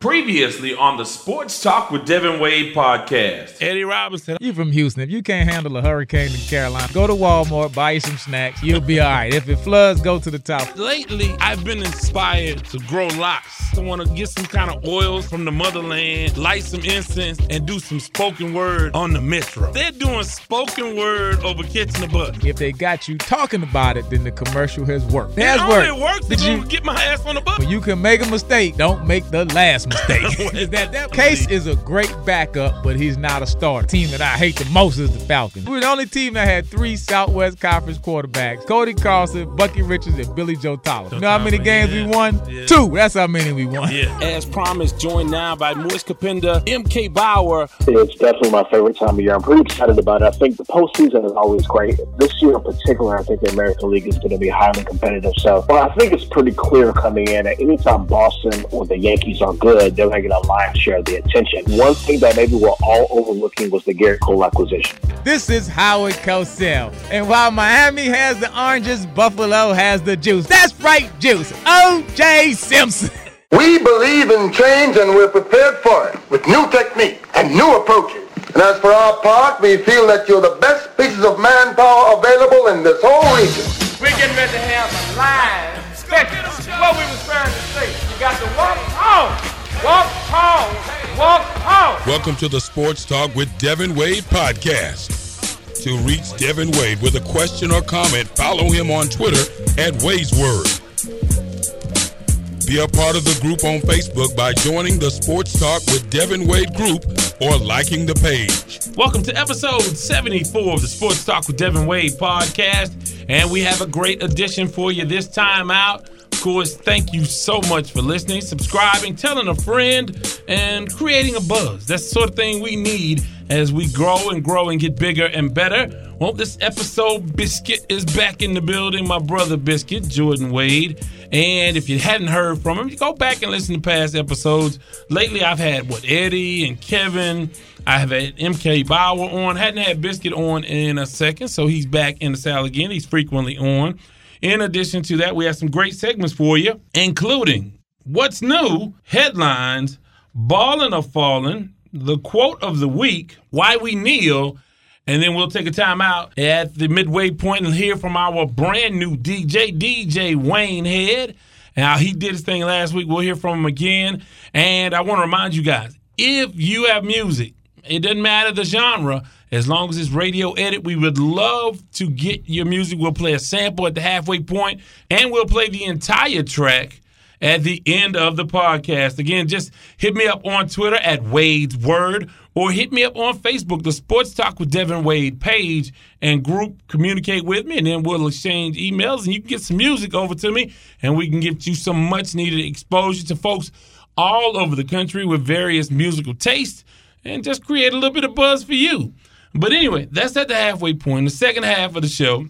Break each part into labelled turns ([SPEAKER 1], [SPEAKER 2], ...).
[SPEAKER 1] Previously on the Sports Talk with Devin Wade podcast.
[SPEAKER 2] Eddie Robinson.
[SPEAKER 3] You from Houston. If you can't handle a hurricane in Carolina, go to Walmart, buy you some snacks. You'll be all right. If it floods, go to the top.
[SPEAKER 2] Lately, I've been inspired to grow locks. I want to get some kind of oils from the motherland, light some incense, and do some spoken word on the metro. They're doing spoken word over catching the bus.
[SPEAKER 3] If they got you talking about it, then the commercial has worked. It has
[SPEAKER 2] it
[SPEAKER 3] worked.
[SPEAKER 2] only works
[SPEAKER 3] Did
[SPEAKER 2] if
[SPEAKER 3] you-
[SPEAKER 2] get my ass on the bus.
[SPEAKER 3] When you can make a mistake, don't make the last mistake. is that that Case is a great backup, but he's not a starter. Team that I hate the most is the Falcons. We're the only team that had three Southwest Conference quarterbacks: Cody Carlson, Bucky Richards, and Billy Joe Thomas. You know how many games
[SPEAKER 2] yeah.
[SPEAKER 3] we won?
[SPEAKER 2] Yeah.
[SPEAKER 3] Two. That's how many we won.
[SPEAKER 2] Yeah.
[SPEAKER 4] As promised, joined now by Moise Kapinda, MK Bauer.
[SPEAKER 5] It's definitely my favorite time of year. I'm pretty excited about it. I think the postseason is always great. This year in particular, I think the American League is going to be highly competitive. So, well, I think it's pretty clear coming in that anytime Boston or the Yankees are good, Uh, they're going to get a lion's share of the attention. One thing that maybe we're all overlooking was the Gerrit Cole acquisition.
[SPEAKER 3] This is Howard Cosell. And while Miami has the oranges, Buffalo has the juice. That's right, juice. O.J. Simpson.
[SPEAKER 6] We believe in change and we're prepared for it with new technique and new approaches. And as for our part, we feel that you're the best pieces of manpower available in this whole region.
[SPEAKER 7] We're getting ready to have a live spectacle. What we was trying to say, you got to walk home, walk home, walk home.
[SPEAKER 8] Welcome to the Sports Talk with Devin Wade podcast. To reach Devin Wade with a question or comment, follow him on Twitter at Wade's Word. Be a part of the group on Facebook by joining the Sports Talk with Devin Wade group or liking the page.
[SPEAKER 2] Welcome to episode 74 of the Sports Talk with Devin Wade podcast. And we have a great addition for you this time out. Course, thank you so much for listening, subscribing, telling a friend, and creating a buzz. That's the sort of thing we need as we grow and grow and get bigger and better. Well, this episode, Biscuit is back in the building. My brother Biscuit, Jordan Wade. And if you hadn't heard from him, go back and listen to past episodes. Lately, I've had what Eddie and Kevin. I have had MK Bauer on. Hadn't had Biscuit on in a second, so he's back in the saddle again. He's frequently on. In addition to that, we have some great segments for you, including what's new, headlines, ballin' or falling, the quote of the week, why we kneel, and then we'll take a time out at the midway point and hear from our brand new DJ, DJ Wayne Head. Now, he did his thing last week. We'll hear from him again. And I want to remind you guys if you have music, it doesn't matter the genre, as long as it's radio edit, we would love to get your music. We'll play a sample at the halfway point, and we'll play the entire track at the end of the podcast. Again, just hit me up on Twitter at Wade's Word or hit me up on Facebook, the Sports Talk with Devin Wade page and group. Communicate with me, and then we'll exchange emails, and you can get some music over to me, and we can get you some much needed exposure to folks all over the country with various musical tastes and just create a little bit of buzz for you. But anyway, that's at the halfway point. The second half of the show,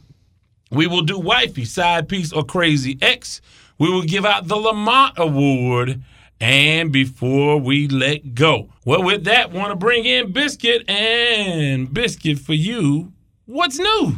[SPEAKER 2] we will do Wifey, Side Piece, or Crazy X. We will give out the Lamont Award. And before we let go, well, with that, want to bring in Biscuit and Biscuit for you. What's new?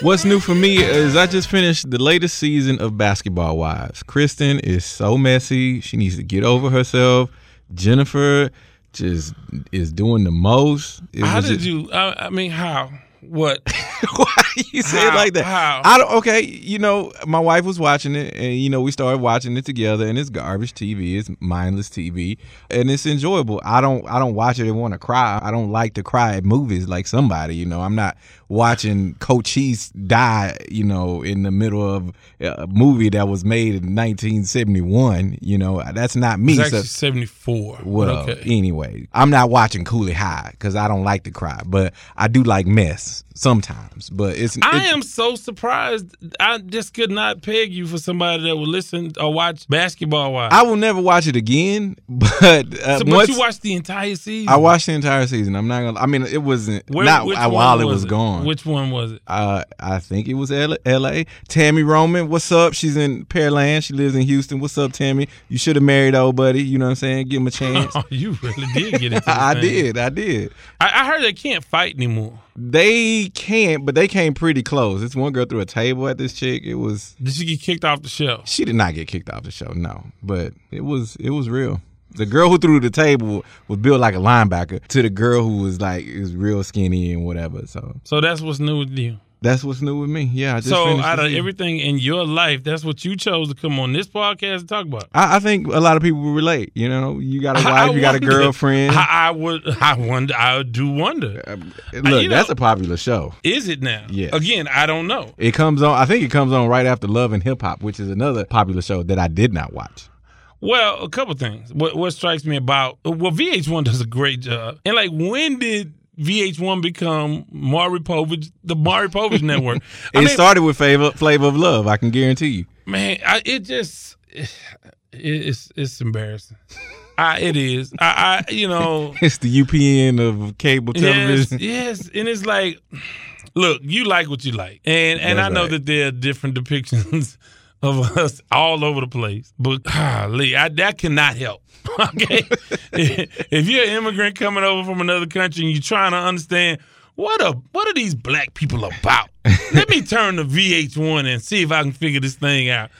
[SPEAKER 9] What's new for me is I just finished the latest season of Basketball Wives. Kristen is so messy. She needs to get over herself. Jennifer just is doing the most. It
[SPEAKER 2] How did
[SPEAKER 9] just-
[SPEAKER 2] you? I, I mean, how? What?
[SPEAKER 9] Why you say it like that?
[SPEAKER 2] How?
[SPEAKER 9] I don't. Okay, you know, my wife was watching it, and you know, we started watching it together, and it's garbage TV. It's mindless TV, and it's enjoyable. I don't. I don't watch it and want to cry. I don't like to cry at movies like somebody. You know, I'm not watching Cochise die. You know, in the middle of a movie that was made in 1971. You know, that's not me.
[SPEAKER 2] It's
[SPEAKER 9] So-
[SPEAKER 2] 74.
[SPEAKER 9] well,
[SPEAKER 2] okay.
[SPEAKER 9] anyway, I'm not watching Cooley High because I don't like to cry, but I do like mess sometimes. But it's
[SPEAKER 2] I am so surprised. I just could not peg you for somebody that would listen or watch basketball. Wives.
[SPEAKER 9] I will never watch it again. But uh,
[SPEAKER 2] so, but
[SPEAKER 9] once
[SPEAKER 2] you watched the entire season.
[SPEAKER 9] I watched the entire season, I'm not gonna. I mean, it wasn't
[SPEAKER 2] Where-
[SPEAKER 9] not while it was
[SPEAKER 2] it?
[SPEAKER 9] gone.
[SPEAKER 2] Which one was it?
[SPEAKER 9] uh, I think it was L- L.A. Tami Roman, what's up? She's in Pearland. She lives in Houston. What's up, Tammy? You should have married old buddy. You know what I'm saying? Give him a chance.
[SPEAKER 2] Oh, you really did get into.
[SPEAKER 9] I
[SPEAKER 2] thing.
[SPEAKER 9] did. I did.
[SPEAKER 2] I, I heard they can't fight anymore.
[SPEAKER 9] They can't, but they came pretty close. This one girl threw a table at this chick. It was
[SPEAKER 2] Did she get kicked off the show?
[SPEAKER 9] she did not get kicked off the show, no. But it was it was real. The girl who threw the table was built like a linebacker to the girl who was like is real skinny and whatever. So
[SPEAKER 2] So that's what's new with you.
[SPEAKER 9] That's what's new with me. Yeah, I just
[SPEAKER 2] So
[SPEAKER 9] finished
[SPEAKER 2] out of everything in your life, that's what you chose to come on this podcast and talk about.
[SPEAKER 9] I, I think a lot of people relate. You know, you got a wife, you got a girlfriend.
[SPEAKER 2] I, I would. I wonder. I do wonder.
[SPEAKER 9] Uh, look,
[SPEAKER 2] you
[SPEAKER 9] that's
[SPEAKER 2] know-
[SPEAKER 9] a popular show.
[SPEAKER 2] Is it now?
[SPEAKER 9] Yeah.
[SPEAKER 2] Again, I don't know.
[SPEAKER 9] It comes on. I think it comes on right after Love and Hip Hop, which is another popular show that I did not watch.
[SPEAKER 2] Well, a couple things. What what strikes me about well, VH1 does a great job. And like, when did VH1 become Maury Povich, the Maury Povich Network?
[SPEAKER 9] It
[SPEAKER 2] mean,
[SPEAKER 9] started with Flavor, Flavor of Love. I can guarantee you.
[SPEAKER 2] man, I, it just it, it's it's embarrassing. I, it is. I, I you know.
[SPEAKER 9] It's the UPN of cable
[SPEAKER 2] Yes,
[SPEAKER 9] television.
[SPEAKER 2] yes, and it's like, look, you like what you like, and and
[SPEAKER 9] That's
[SPEAKER 2] I know
[SPEAKER 9] right.
[SPEAKER 2] that there are different depictions of us all over the place, but golly, I, that cannot help. Okay, if you're an immigrant coming over from another country and you're trying to understand what a what are these black people about, let me turn to VH1 and see if I can figure this thing out.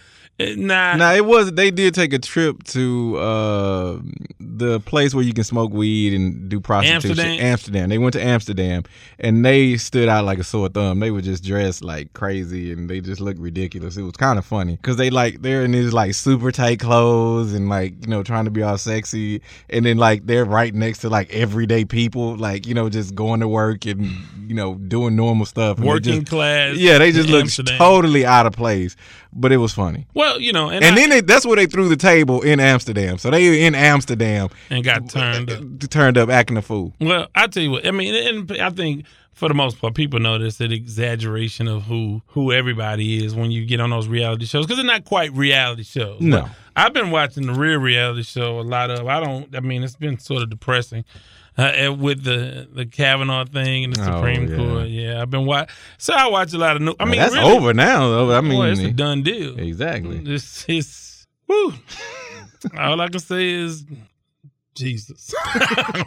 [SPEAKER 2] Nah,
[SPEAKER 9] Now it was. They did take a trip to uh, the place where you can smoke weed and do prostitution.
[SPEAKER 2] Amsterdam?
[SPEAKER 9] Amsterdam. They went to Amsterdam, and they stood out like a sore thumb. They were just dressed like crazy, and they just looked ridiculous. It was kind of funny because they like they're in these like super tight clothes and like you know trying to be all sexy, and then like they're right next to like everyday people, like you know just going to work and you know doing normal stuff.
[SPEAKER 2] Working
[SPEAKER 9] just-
[SPEAKER 2] class.
[SPEAKER 9] Yeah, they just
[SPEAKER 2] Amsterdam.
[SPEAKER 9] totally out of place, but it was funny.
[SPEAKER 2] well, you know, and,
[SPEAKER 9] And
[SPEAKER 2] I-
[SPEAKER 9] then they, that's where they threw the table in Amsterdam. So they in Amsterdam,
[SPEAKER 2] and got turned up.
[SPEAKER 9] turned up acting a fool.
[SPEAKER 2] Well, I tell you what. I mean, and I think for the most part, people know this an exaggeration of who who everybody is when you get on those reality shows because they're not quite reality shows.
[SPEAKER 9] No.
[SPEAKER 2] But I've been watching the real reality show a lot of. I don't. I mean, it's been sort of depressing. Uh, with the the Kavanaugh thing and the
[SPEAKER 9] Oh,
[SPEAKER 2] Supreme
[SPEAKER 9] yeah.
[SPEAKER 2] Court, yeah, I've been watching. So I watch a lot of new. I
[SPEAKER 9] Well,
[SPEAKER 2] mean,
[SPEAKER 9] that's
[SPEAKER 2] really,
[SPEAKER 9] over now. Though. I mean,
[SPEAKER 2] Boy, it's a done deal.
[SPEAKER 9] exactly.
[SPEAKER 2] It's it's woo. All I can say is Jesus.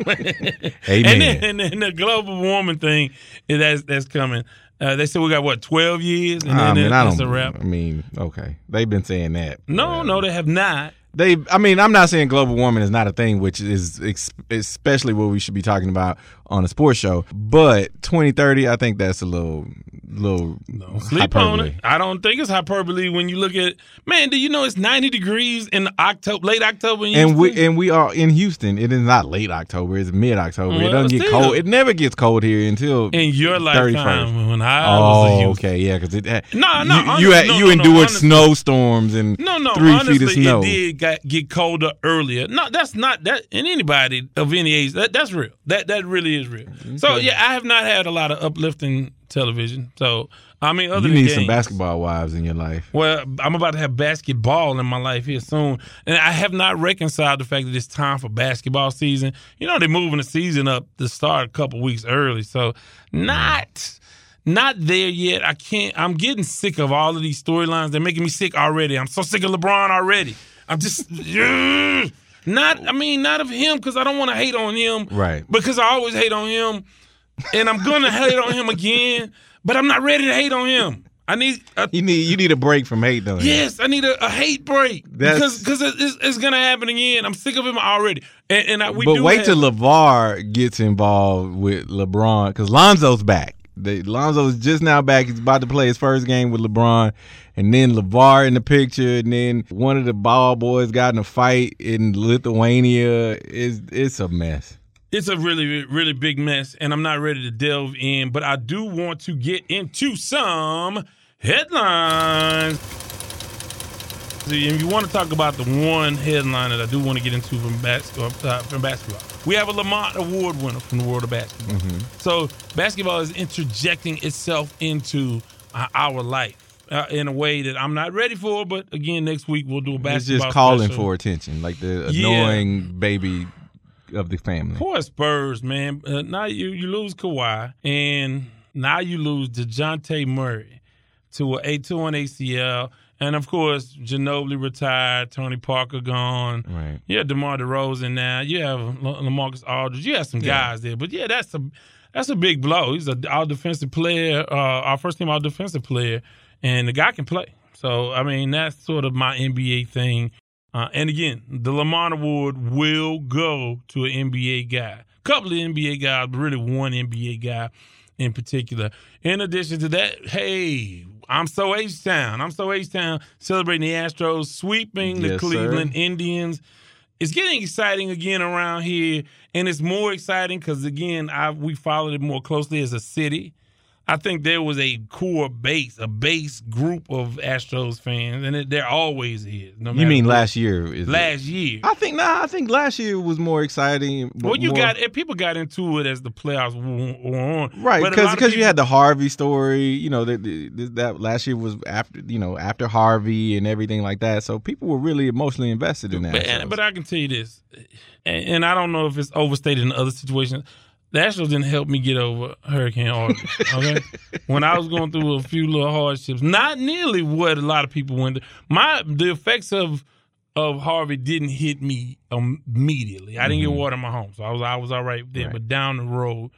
[SPEAKER 9] Amen.
[SPEAKER 2] And then, and then the global warming thing is that's that's coming. Uh, they said we got what twelve years, and then
[SPEAKER 9] mean, I
[SPEAKER 2] it's
[SPEAKER 9] don't.
[SPEAKER 2] a wrap.
[SPEAKER 9] I mean, okay, they've been saying that.
[SPEAKER 2] No, no, they have not.
[SPEAKER 9] They, I mean, I'm not saying global warming is not a thing, which is ex- especially what we should be talking about on a sports show. But 2030, I think that's a little, little
[SPEAKER 2] Sleep on it. I don't think it's hyperbole when you look at man. Do you know it's ninety degrees in October, late October, in
[SPEAKER 9] And we and we are in Houston. It is not late October. It's mid October. it doesn't get cold. It never gets cold here until
[SPEAKER 2] in your
[SPEAKER 9] 31st.
[SPEAKER 2] lifetime when I was a
[SPEAKER 9] Oh,
[SPEAKER 2] youth.
[SPEAKER 9] okay, yeah, because it.
[SPEAKER 2] No, no,
[SPEAKER 9] you you, had,
[SPEAKER 2] no,
[SPEAKER 9] you
[SPEAKER 2] no, no,
[SPEAKER 9] endured
[SPEAKER 2] honestly.
[SPEAKER 9] snowstorms and
[SPEAKER 2] No, no.
[SPEAKER 9] three
[SPEAKER 2] honestly,
[SPEAKER 9] feet of snow.
[SPEAKER 2] it did got, get colder earlier. No, that's not that. And anybody of any age, that that's real. That that really is real. Mm-hmm. So yeah, I have not had a lot of uplifting television. So I mean, other
[SPEAKER 9] You need some basketball wives in your life.
[SPEAKER 2] Well, I'm about to have basketball in my life here soon, and I have not reconciled the fact that it's time for basketball season. You know, they're moving the season up to start a couple weeks early, so not not there yet. I can't. I'm getting sick of all of these storylines. They're making me sick already. I'm so sick of LeBron already. I'm just. not. Oh. I mean, not of him because I don't want to hate on him.
[SPEAKER 9] Right.
[SPEAKER 2] Because I always hate on him, and I'm gonna hate on him again. But I'm not ready to hate on him. I need a
[SPEAKER 9] You need you need a break from hate though.
[SPEAKER 2] Yes, I need a, a hate break
[SPEAKER 9] That's-
[SPEAKER 2] because because it's, it's gonna happen again. I'm sick of him already. And, and I, we
[SPEAKER 9] but wait
[SPEAKER 2] have,
[SPEAKER 9] till LeVar gets involved with LeBron because Lonzo's back. The, Lonzo's just now back. He's about to play his first game with LeBron, and then LeVar in the picture, and then one of the ball boys got in a fight in Lithuania. It's it's a mess.
[SPEAKER 2] it's a really really big mess, and I'm not ready to delve in. But I do want to get into some headlines. See, and you want to talk about the one headline that I do want to get into from basketball. Uh, from basketball, we have a Lamont Award winner from the world of basketball. So basketball is interjecting itself into uh, our life uh, in a way that I'm not ready for. But again, next week we'll do a basketball.
[SPEAKER 9] It's just calling
[SPEAKER 2] special.
[SPEAKER 9] for attention, like the
[SPEAKER 2] Yeah.
[SPEAKER 9] annoying baby of the family.
[SPEAKER 2] Poor Spurs, man. Uh, now you you lose Kawhi, and now you lose Dejounte Murray to a two on ACL, and of course Ginobili retired, Tony Parker gone.
[SPEAKER 9] Right.
[SPEAKER 2] You have DeMar DeRozan now. You have La- LaMarcus Aldridge. You have some guys there, but yeah, that's a that's a big blow. He's a our defensive player, uh, our first team all defensive player, and the guy can play. So I mean, that's sort of my NBA thing. Uh, and again, the Lamont Award will go to an NBA guy. A couple of NBA guys, but really one NBA guy in particular. In addition to that, hey, I'm so H Town. I'm so H Town celebrating the Astros sweeping the
[SPEAKER 9] Yes,
[SPEAKER 2] Cleveland
[SPEAKER 9] sir.
[SPEAKER 2] Indians. It's getting exciting again around here, and it's more exciting because again, I we followed it more closely as a city. I think there was a core base, a base group of Astros fans, and it, there always is. No
[SPEAKER 9] You mean
[SPEAKER 2] what.
[SPEAKER 9] last year? Is it?
[SPEAKER 2] last year?
[SPEAKER 9] I think nah. I think last year was more exciting.
[SPEAKER 2] Well, you
[SPEAKER 9] more-
[SPEAKER 2] got people got into it as the playoffs were on,
[SPEAKER 9] right because because you had the Harvey story. You know that that that last year was after you know after Harvey and everything like that. So people were really emotionally invested in that.
[SPEAKER 2] But, but I can tell you this, and, and I don't know if it's overstated in other situations. The Astros didn't help me get over Hurricane Harvey. Okay, when I was going through a few little hardships, not nearly what a lot of people went through. My the effects of of Harvey didn't hit me immediately. I didn't get water in my home, so I was I was all right there. But down the road,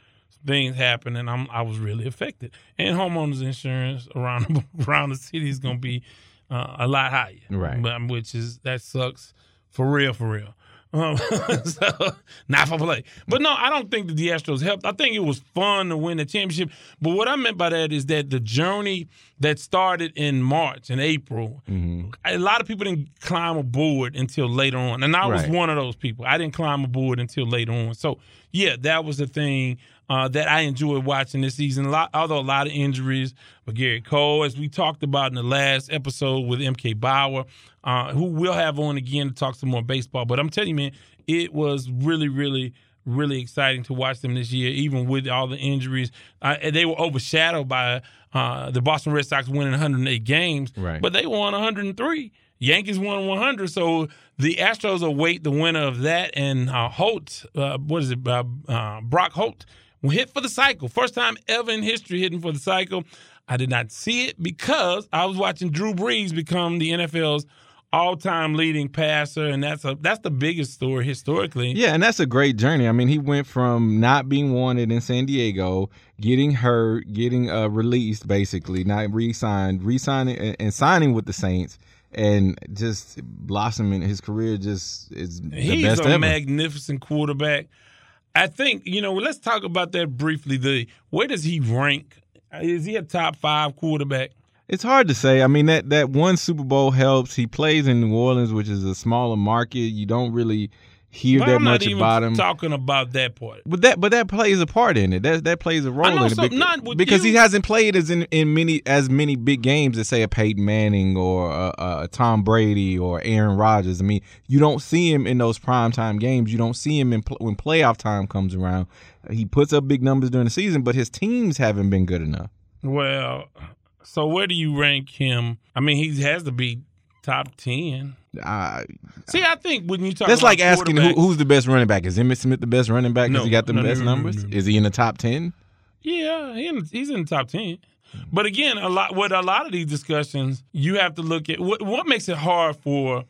[SPEAKER 2] things happened, and I'm I was really affected. And homeowners insurance around around the city is going to be uh, a lot higher,
[SPEAKER 9] Right.
[SPEAKER 2] But, which is that sucks for real, for real. Um, so, not for play. But no, I don't think that the Astros helped. I think it was fun to win the championship. But what I meant by that is that the journey that started in March and April, a lot of people didn't climb aboard until later on. And I was one of those people. I didn't climb aboard until later on. So, yeah, that was the thing uh, that I enjoyed watching this season. A lot, although a lot of injuries, but Gerrit Cole, as we talked about in the last episode with MK Bauer, uh, who we'll have on again to talk some more baseball. But I'm telling you, man, it was really, really, really exciting to watch them this year, even with all the injuries. Uh, they were overshadowed by uh, the Boston Red Sox winning 108 games,
[SPEAKER 9] Right.
[SPEAKER 2] but they won 103. Yankees won 100, so the Astros await the winner of that. And uh, Holt, uh, what is it, uh, uh, Brock Holt, hit for the cycle. First time ever in history hitting for the cycle. I did not see it because I was watching Drew Brees become the NFL's all-time leading passer, and that's a that's the biggest story historically.
[SPEAKER 9] Yeah, and that's a great journey. I mean, he went from not being wanted in San Diego, getting hurt, getting uh, released, basically, not re-signed, re-signing and, and signing with the Saints, and just blossoming. His career just is the
[SPEAKER 2] He's a
[SPEAKER 9] ever.
[SPEAKER 2] magnificent quarterback. I think you know. Let's talk about that briefly. The where does he rank? Is he a top five quarterback?
[SPEAKER 9] It's hard to say. I mean, that that one Super Bowl helps. He plays in New Orleans, which is a smaller market. You don't really hear
[SPEAKER 2] But
[SPEAKER 9] that
[SPEAKER 2] I'm
[SPEAKER 9] much
[SPEAKER 2] not even
[SPEAKER 9] about him.
[SPEAKER 2] talking about that part.
[SPEAKER 9] But that but that plays a part in it. That that plays a role in it
[SPEAKER 2] some-
[SPEAKER 9] bec-
[SPEAKER 2] not with
[SPEAKER 9] because he hasn't played as in, in many as many big games as say a Peyton Manning or a, a Tom Brady or Aaron Rodgers. I mean, you don't see him in those primetime games. You don't see him in pl- when playoff time comes around. He puts up big numbers during the season, but his teams haven't been good enough.
[SPEAKER 2] Well, so where do you rank him? I mean, he has to be top ten.
[SPEAKER 9] Uh,
[SPEAKER 2] See, I think when you talk,
[SPEAKER 9] that's
[SPEAKER 2] about
[SPEAKER 9] like asking who, who's the best running back. Is Emmitt Smith the best running back because
[SPEAKER 2] No,
[SPEAKER 9] he got the
[SPEAKER 2] no, no,
[SPEAKER 9] best
[SPEAKER 2] no, no,
[SPEAKER 9] numbers?
[SPEAKER 2] no, no.
[SPEAKER 9] Is he in the top ten?
[SPEAKER 2] Yeah, he in, he's in the top ten. But again, a lot with a lot of these discussions, you have to look at what what makes it hard for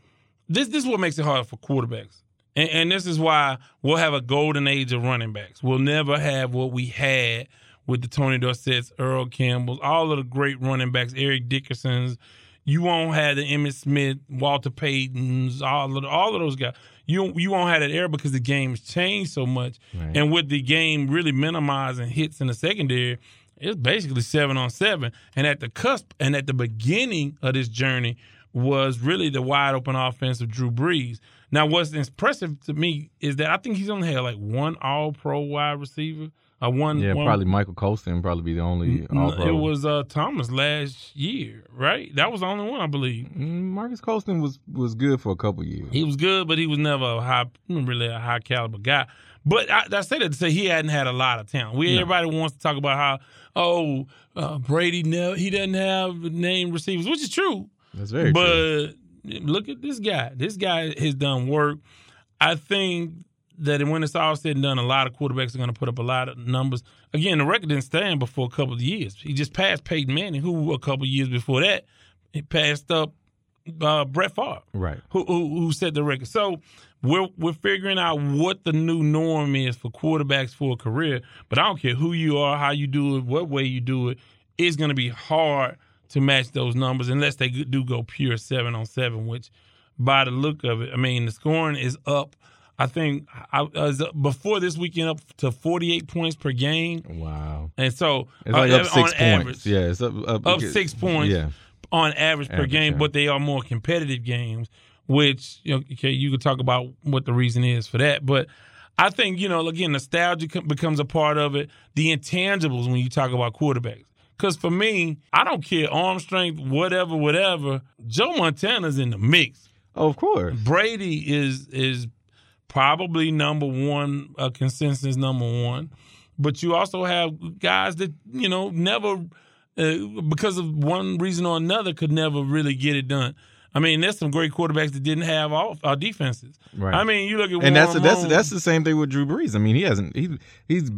[SPEAKER 2] this. This is what makes it hard for quarterbacks, and, and this is why we'll have a golden age of running backs. We'll never have what we had with the Tony Dorsett's, Earl Campbell's, all of the great running backs, Eric Dickerson's. You won't have the Emmitt Smith, Walter Payton's, all of all of those guys. You you won't have that era because the game has changed so much, and with the game really minimizing hits in the secondary, it's basically seven on seven. And at the cusp and at the beginning of this journey was really the wide open offense of Drew Brees. Now, what's impressive to me is that I think he's only had like one All Pro wide receiver. Uh, one,
[SPEAKER 9] Yeah, probably Michael Colston probably be the only.
[SPEAKER 2] No,
[SPEAKER 9] All-Pro.
[SPEAKER 2] It was uh, Thomas last year, right? That was the only one I believe.
[SPEAKER 9] Mm, Marques Colston was was good for a couple years.
[SPEAKER 2] He was good, but he was never a high, really a high caliber guy. But I, I say that to say he hadn't had a lot of talent. We everybody wants to talk about how oh uh, Brady never he doesn't have name receivers, which is true.
[SPEAKER 9] That's very
[SPEAKER 2] but
[SPEAKER 9] true.
[SPEAKER 2] But look at this guy. This guy has done work. I think that when it's all said and done, a lot of quarterbacks are going to put up a lot of numbers. Again, the record didn't stand before a couple of years. He just passed Peyton Manning, who a couple of years before that, he passed up uh, Brett Favre
[SPEAKER 9] Right.
[SPEAKER 2] who, who who set the record. So we're we're figuring out what the new norm is for quarterbacks for a career. But I don't care who you are, how you do it, what way you do it. It's going to be hard to match those numbers unless they do go pure seven on seven, which by the look of it. I mean, the scoring is up. I think I was before this weekend up to 48 points per game,
[SPEAKER 9] Wow.
[SPEAKER 2] and so
[SPEAKER 9] It's like
[SPEAKER 2] uh,
[SPEAKER 9] up six
[SPEAKER 2] on
[SPEAKER 9] points.
[SPEAKER 2] average,
[SPEAKER 9] Yeah, it's up up,
[SPEAKER 2] up six points
[SPEAKER 9] Yeah.
[SPEAKER 2] on average per game,
[SPEAKER 9] yeah.
[SPEAKER 2] but they are more competitive games, which you know, okay, you could talk about what the reason is for that. But I think, you know, again, nostalgia becomes a part of it. The intangibles when you talk about quarterbacks. Because for me, I don't care arm strength, whatever, whatever. Joe Montana's in the mix.
[SPEAKER 9] Oh, of course.
[SPEAKER 2] Brady is is probably number one, a consensus number one. But you also have guys that you know never, uh, because of one reason or another, could never really get it done. I mean, there's some great quarterbacks that didn't have all our defenses.
[SPEAKER 9] Right.
[SPEAKER 2] I mean, you look at
[SPEAKER 9] And that's
[SPEAKER 2] Warren
[SPEAKER 9] that's
[SPEAKER 2] Moon.
[SPEAKER 9] that's the same thing with Drew Brees. I mean, he hasn't he he's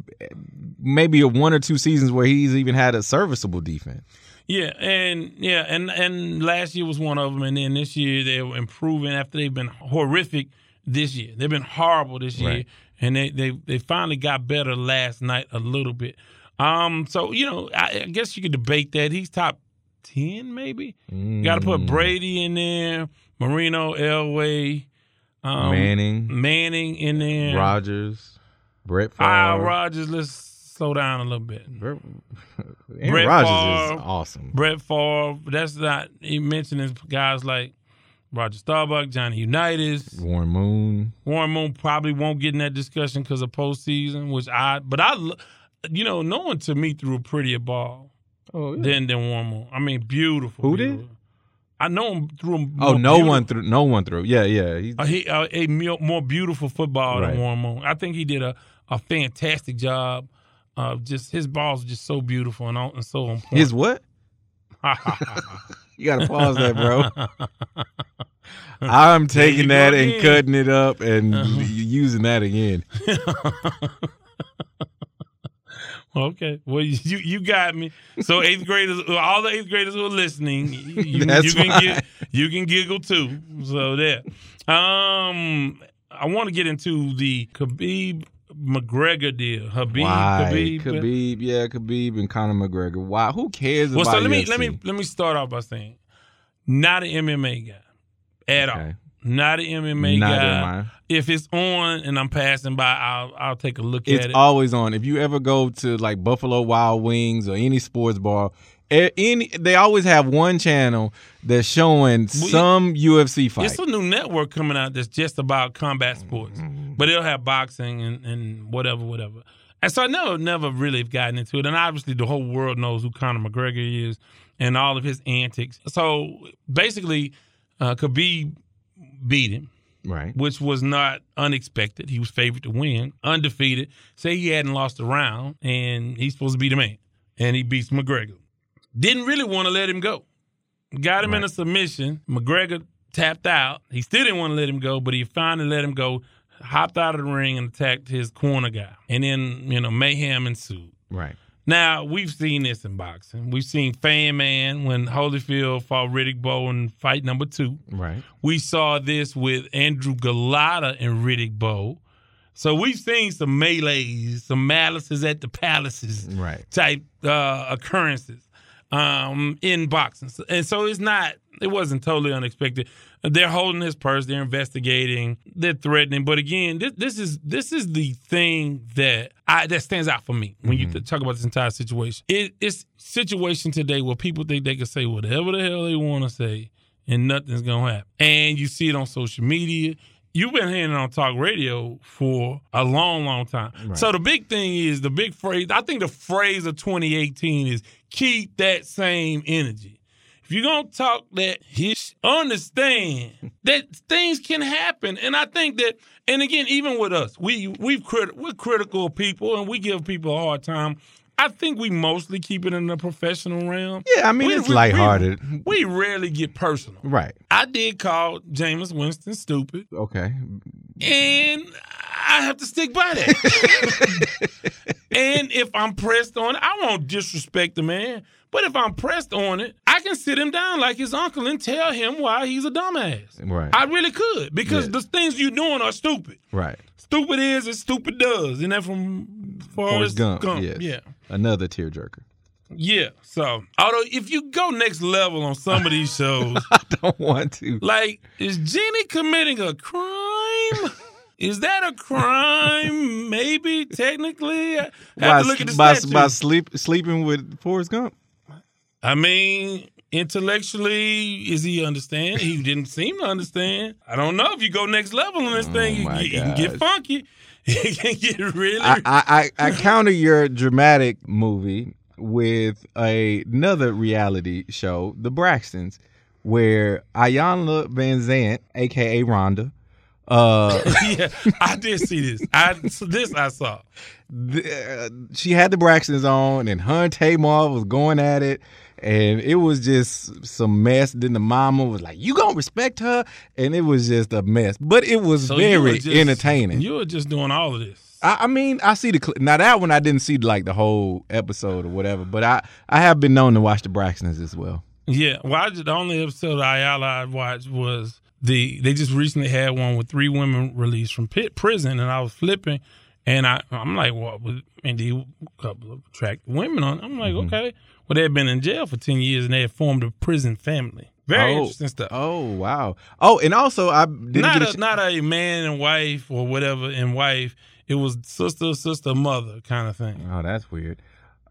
[SPEAKER 9] maybe a one or two seasons where he's even had a serviceable defense.
[SPEAKER 2] Yeah, and yeah, and and last year was one of them, and then this year they were improving after they've been horrific this year. They've been horrible this year,
[SPEAKER 9] Right.
[SPEAKER 2] and they they they finally got better last night a little bit. Um, so you know, I, I guess you could debate that he's top ten, maybe. Got to put
[SPEAKER 9] Mm.
[SPEAKER 2] Brady in there, Marino, Elway, um,
[SPEAKER 9] Manning,
[SPEAKER 2] Manning in there.
[SPEAKER 9] Rodgers, Brett Favre.
[SPEAKER 2] Ah, Rodgers. Let's slow down a little bit.
[SPEAKER 9] Brett,
[SPEAKER 2] Brett
[SPEAKER 9] Rodgers
[SPEAKER 2] Favre,
[SPEAKER 9] is awesome.
[SPEAKER 2] Brett Favre. That's not he mentioning guys like Roger Staubach, Johnny Unitas,
[SPEAKER 9] Warren Moon.
[SPEAKER 2] Warren Moon probably won't get in that discussion because of postseason, which I. But I, you know, no one to me threw a prettier ball
[SPEAKER 9] Oh,
[SPEAKER 2] than than Warren Moon. I mean, beautiful.
[SPEAKER 9] Who did?
[SPEAKER 2] I know him threw him.
[SPEAKER 9] Oh, no
[SPEAKER 2] beautiful-
[SPEAKER 9] one threw. No one threw. Yeah, yeah. He's,
[SPEAKER 2] uh, he, uh, a more, more beautiful football
[SPEAKER 9] Right.
[SPEAKER 2] than Warren Moon. I think he did a, a fantastic job. Uh, just his balls are just so beautiful and, on, and so on point.
[SPEAKER 9] his what? You gotta pause that, bro. I'm taking that and
[SPEAKER 2] again.
[SPEAKER 9] cutting it up and using that again.
[SPEAKER 2] Okay. Well, you you got me. So eighth graders, all the eighth graders who are listening, you,
[SPEAKER 9] That's
[SPEAKER 2] you can get you can giggle too. So there. Um, I want to get into the Khabib McGregor deal. Habib,
[SPEAKER 9] Why?
[SPEAKER 2] Khabib.
[SPEAKER 9] Khabib, yeah, Khabib and Conor McGregor. Why? Who cares
[SPEAKER 2] Well,
[SPEAKER 9] about
[SPEAKER 2] so let me
[SPEAKER 9] UFC?
[SPEAKER 2] let me let me start off by saying, not an MMA guy at all. Not an MMA
[SPEAKER 9] Neither
[SPEAKER 2] guy. If it's on and I'm passing by, I'll I'll take a look
[SPEAKER 9] It's
[SPEAKER 2] at it.
[SPEAKER 9] always on. If you ever go to like Buffalo Wild Wings or any sports bar, any they always have one channel that's showing
[SPEAKER 2] Well,
[SPEAKER 9] some UFC fight.
[SPEAKER 2] It's a new network coming out that's just about combat sports,
[SPEAKER 9] Mm-hmm.
[SPEAKER 2] but it'll have boxing and, and whatever, whatever. And so I never, never really have gotten into it. And obviously, the whole world knows who Conor McGregor is and all of his antics. So basically, uh, Khabib beat him,
[SPEAKER 9] right.
[SPEAKER 2] which was not unexpected. He was favored to win, undefeated. Say he hadn't lost a round, and he's supposed to be the man, and he beats McGregor. Didn't really want to let him go. Got him in a submission. McGregor tapped out. He still didn't want to let him go, but he finally let him go. Hopped out of the ring and attacked his corner guy, and then you know mayhem ensued.
[SPEAKER 9] Right.
[SPEAKER 2] Now we've seen this in boxing. We've seen Fan Man when Holyfield fought Riddick Bowe in fight number two.
[SPEAKER 9] Right.
[SPEAKER 2] We saw this with Andrew Golota and Riddick Bowe. So we've seen some melees, some malices at the palaces
[SPEAKER 9] Right.
[SPEAKER 2] type uh, occurrences um, in boxing. And so it's not, it wasn't totally unexpected. They're holding his purse, they're investigating, they're threatening. But again, this, this is this is the thing that I that stands out for me when you talk about this entire situation. It, it's situation today where people think they can say whatever the hell they want to say and nothing's gonna happen. And you see it on social media. You've been hearing it on talk radio for a long, long time. So the big thing is the big phrase. I think the phrase of 2018 is keep that same energy. If you're gonna talk that hish, understand that things can happen. And I think that, and again, even with us, we we've crit- we're critical people and we give people a hard time. I think we mostly keep it in the professional realm.
[SPEAKER 9] Yeah, I mean,
[SPEAKER 2] We-
[SPEAKER 9] it's
[SPEAKER 2] we-
[SPEAKER 9] lighthearted.
[SPEAKER 2] We, we rarely get personal.
[SPEAKER 9] Right.
[SPEAKER 2] I did call Jameis Winston stupid,
[SPEAKER 9] Okay.
[SPEAKER 2] and I have to stick by that. and if I'm pressed on it, I won't disrespect the man. But if I'm pressed on it, I can sit him down like his uncle and tell him why he's a dumbass.
[SPEAKER 9] Right.
[SPEAKER 2] I really could because
[SPEAKER 9] Yeah.
[SPEAKER 2] the things you're doing are stupid.
[SPEAKER 9] Right.
[SPEAKER 2] Stupid is as stupid does, and that from Forrest
[SPEAKER 9] Forrest Gump.
[SPEAKER 2] Gump.
[SPEAKER 9] yes.
[SPEAKER 2] Yeah.
[SPEAKER 9] Another tearjerker.
[SPEAKER 2] Yeah. So, although if you go next level on some of these shows,
[SPEAKER 9] I don't want to.
[SPEAKER 2] like, is Jenny committing a crime? Is that a crime? Maybe technically. I have
[SPEAKER 9] By,
[SPEAKER 2] to look at the
[SPEAKER 9] by, by sleep sleeping with Forrest Gump.
[SPEAKER 2] I mean, intellectually, is he understand? He didn't seem to understand. I don't know. If you go next level on this thing, you,
[SPEAKER 9] Oh
[SPEAKER 2] you can get funky. It can get really.
[SPEAKER 9] I, I, I, I counter your dramatic movie with a, another reality show, The Braxtons, where Iyanla Vanzant, aka Rhonda, uh,
[SPEAKER 2] yeah, I did see this. I this I saw.
[SPEAKER 9] th- uh, she had the Braxtons on, and her and Tamar was going at it, and it was just some mess. Then the mama was like, "You gonna respect her?" And it was just a mess, but it was
[SPEAKER 2] So
[SPEAKER 9] very
[SPEAKER 2] just-
[SPEAKER 9] entertaining.
[SPEAKER 2] You were just doing all of this.
[SPEAKER 9] I, I mean, I see the clip. Now that one I didn't see like the whole episode or whatever, but I I have been known to watch the Braxtons as well.
[SPEAKER 2] Yeah, well, I just, the only episode I I watched was the. They just recently had one with three women released from pit prison, and I was flipping, and I I'm like, what? Well, indeed, a couple of attractive women on. I'm like,
[SPEAKER 9] Mm-hmm.
[SPEAKER 2] okay. Well, they had been in jail for ten years, and they had formed a prison family. Very
[SPEAKER 9] oh,
[SPEAKER 2] interesting stuff.
[SPEAKER 9] Oh wow. Oh, and also I didn't
[SPEAKER 2] not
[SPEAKER 9] a
[SPEAKER 2] a,
[SPEAKER 9] ch-
[SPEAKER 2] not a man and wife or whatever and wife. It was sister, sister, mother kind of thing.
[SPEAKER 9] Oh, that's weird.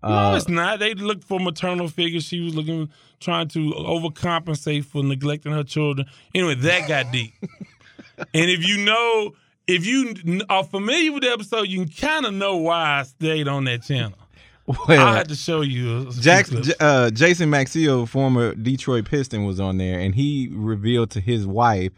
[SPEAKER 2] No,
[SPEAKER 9] Uh,
[SPEAKER 2] it's not. They looked for maternal figures. She was looking, trying to overcompensate for neglecting her children. Anyway, that got deep. and if you know, if you are familiar with the episode, you can kind of know why I stayed on that channel.
[SPEAKER 9] well,
[SPEAKER 2] I had to show you.
[SPEAKER 9] Jack, uh, Jason Maxiell, former Detroit Piston, was on there, and he revealed to his wife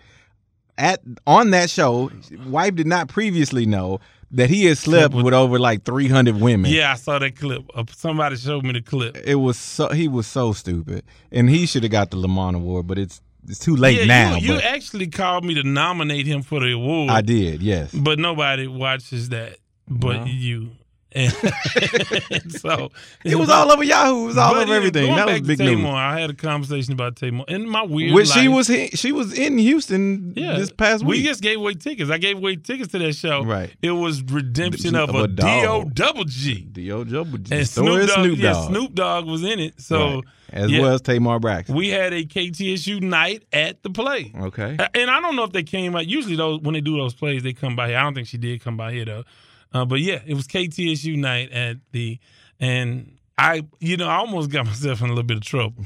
[SPEAKER 9] at on that show, wife did not previously know that he had slept with over like three hundred women.
[SPEAKER 2] yeah, I saw that clip. Uh, somebody showed me the clip.
[SPEAKER 9] It was so he was so stupid, and he should have got the Lamont award, but it's it's too late
[SPEAKER 2] yeah,
[SPEAKER 9] now.
[SPEAKER 2] you, you actually called me to nominate him for the award.
[SPEAKER 9] I did, yes.
[SPEAKER 2] but nobody watches that but
[SPEAKER 9] No.
[SPEAKER 2] you. And so
[SPEAKER 9] It was all over Yahoo. It was all over everything. That was big
[SPEAKER 2] Tamar,
[SPEAKER 9] news.
[SPEAKER 2] I had a conversation about Tamar in my weird.
[SPEAKER 9] Which she was he, she was in Houston
[SPEAKER 2] Yeah,
[SPEAKER 9] this past week.
[SPEAKER 2] we just gave away tickets. I gave away tickets to that show.
[SPEAKER 9] Right.
[SPEAKER 2] It was redemption
[SPEAKER 9] Of
[SPEAKER 2] of,
[SPEAKER 9] a
[SPEAKER 2] a D O double G.
[SPEAKER 9] D.O. Double G.
[SPEAKER 2] And Snoop Dogg,
[SPEAKER 9] Snoop
[SPEAKER 2] yeah, Snoop Dogg was in it. So
[SPEAKER 9] Right. as
[SPEAKER 2] yeah,
[SPEAKER 9] well as Tamar Braxton.
[SPEAKER 2] we had a KTSU night at the play.
[SPEAKER 9] okay.
[SPEAKER 2] And I don't know if they came out. Usually, those when they do those plays, they come by here. I don't think she did come by here though. Uh, but yeah, it was KTSU night at the, and I, you know, I almost got myself in a little bit of trouble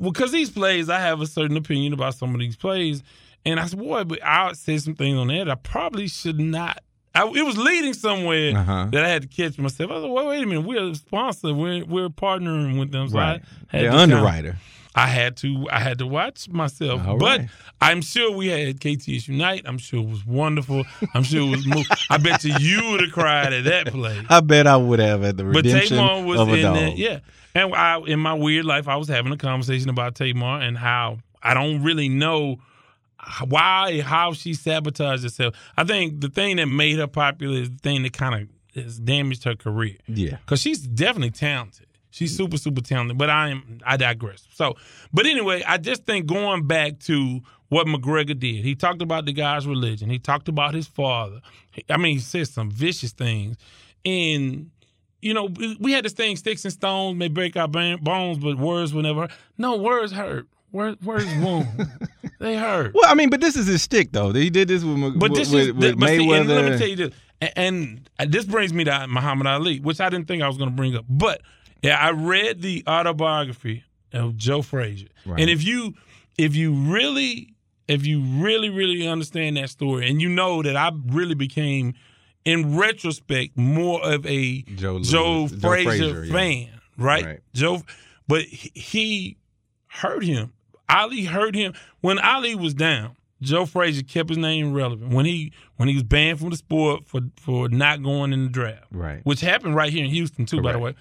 [SPEAKER 2] because these plays, I have a certain opinion about some of these plays, and I said, boy, but I said some things on there that I probably should not. I, it was leading somewhere
[SPEAKER 9] Uh-huh.
[SPEAKER 2] that I had to catch myself. I was like, wait, wait a minute, we're a sponsor, we're we're partnering with them, so
[SPEAKER 9] Right.
[SPEAKER 2] I had
[SPEAKER 9] The
[SPEAKER 2] to kinda-
[SPEAKER 9] underwriter.
[SPEAKER 2] I had to I had to watch myself.
[SPEAKER 9] All
[SPEAKER 2] but
[SPEAKER 9] right.
[SPEAKER 2] I'm sure we had KTSU night. I'm sure it was wonderful. I'm sure it was. Mo- I bet you you would have cried at that play.
[SPEAKER 9] I bet I would have at the
[SPEAKER 2] But
[SPEAKER 9] redemption
[SPEAKER 2] Tamar was
[SPEAKER 9] of a
[SPEAKER 2] in
[SPEAKER 9] dog.
[SPEAKER 2] there, yeah. And I, in my weird life, I was having a conversation about Tamar and how I don't really know why how she sabotaged herself. I think the thing that made her popular is the thing that kind of has damaged her career
[SPEAKER 9] Yeah.
[SPEAKER 2] because she's definitely talented. She's super, super talented. But I am, I digress. So, but anyway, I just think going back to what McGregor did, he talked about the guy's religion. He talked about his father. I mean, he said some vicious things, and you know, we- had this thing: sticks and stones may break our bones, but words will never. Hurt. No, words hurt. Words, words wound. they hurt.
[SPEAKER 9] Well, I mean, but this is his stick, though. He did this with, Mc-
[SPEAKER 2] But this
[SPEAKER 9] with,
[SPEAKER 2] is,
[SPEAKER 9] with
[SPEAKER 2] but see, and let me tell you this, and, and this brings me to Muhammad Ali, which I didn't think I was going to bring up. But yeah, I read the autobiography of Joe Frazier,
[SPEAKER 9] Right.
[SPEAKER 2] and if you if you really if you really really understand that story, and you know that I really became, in retrospect, more of a
[SPEAKER 9] Joe
[SPEAKER 2] Joe,
[SPEAKER 9] Joe
[SPEAKER 2] Frazier,
[SPEAKER 9] Frazier, yeah.
[SPEAKER 2] fan, right?
[SPEAKER 9] Right.
[SPEAKER 2] Joe, but he, hurt him. Ali hurt him when Ali was down. Joe Frazier kept his name relevant when he when he was banned from the sport for for not going in the draft,
[SPEAKER 9] Right.
[SPEAKER 2] Which happened right here in Houston too, by the way.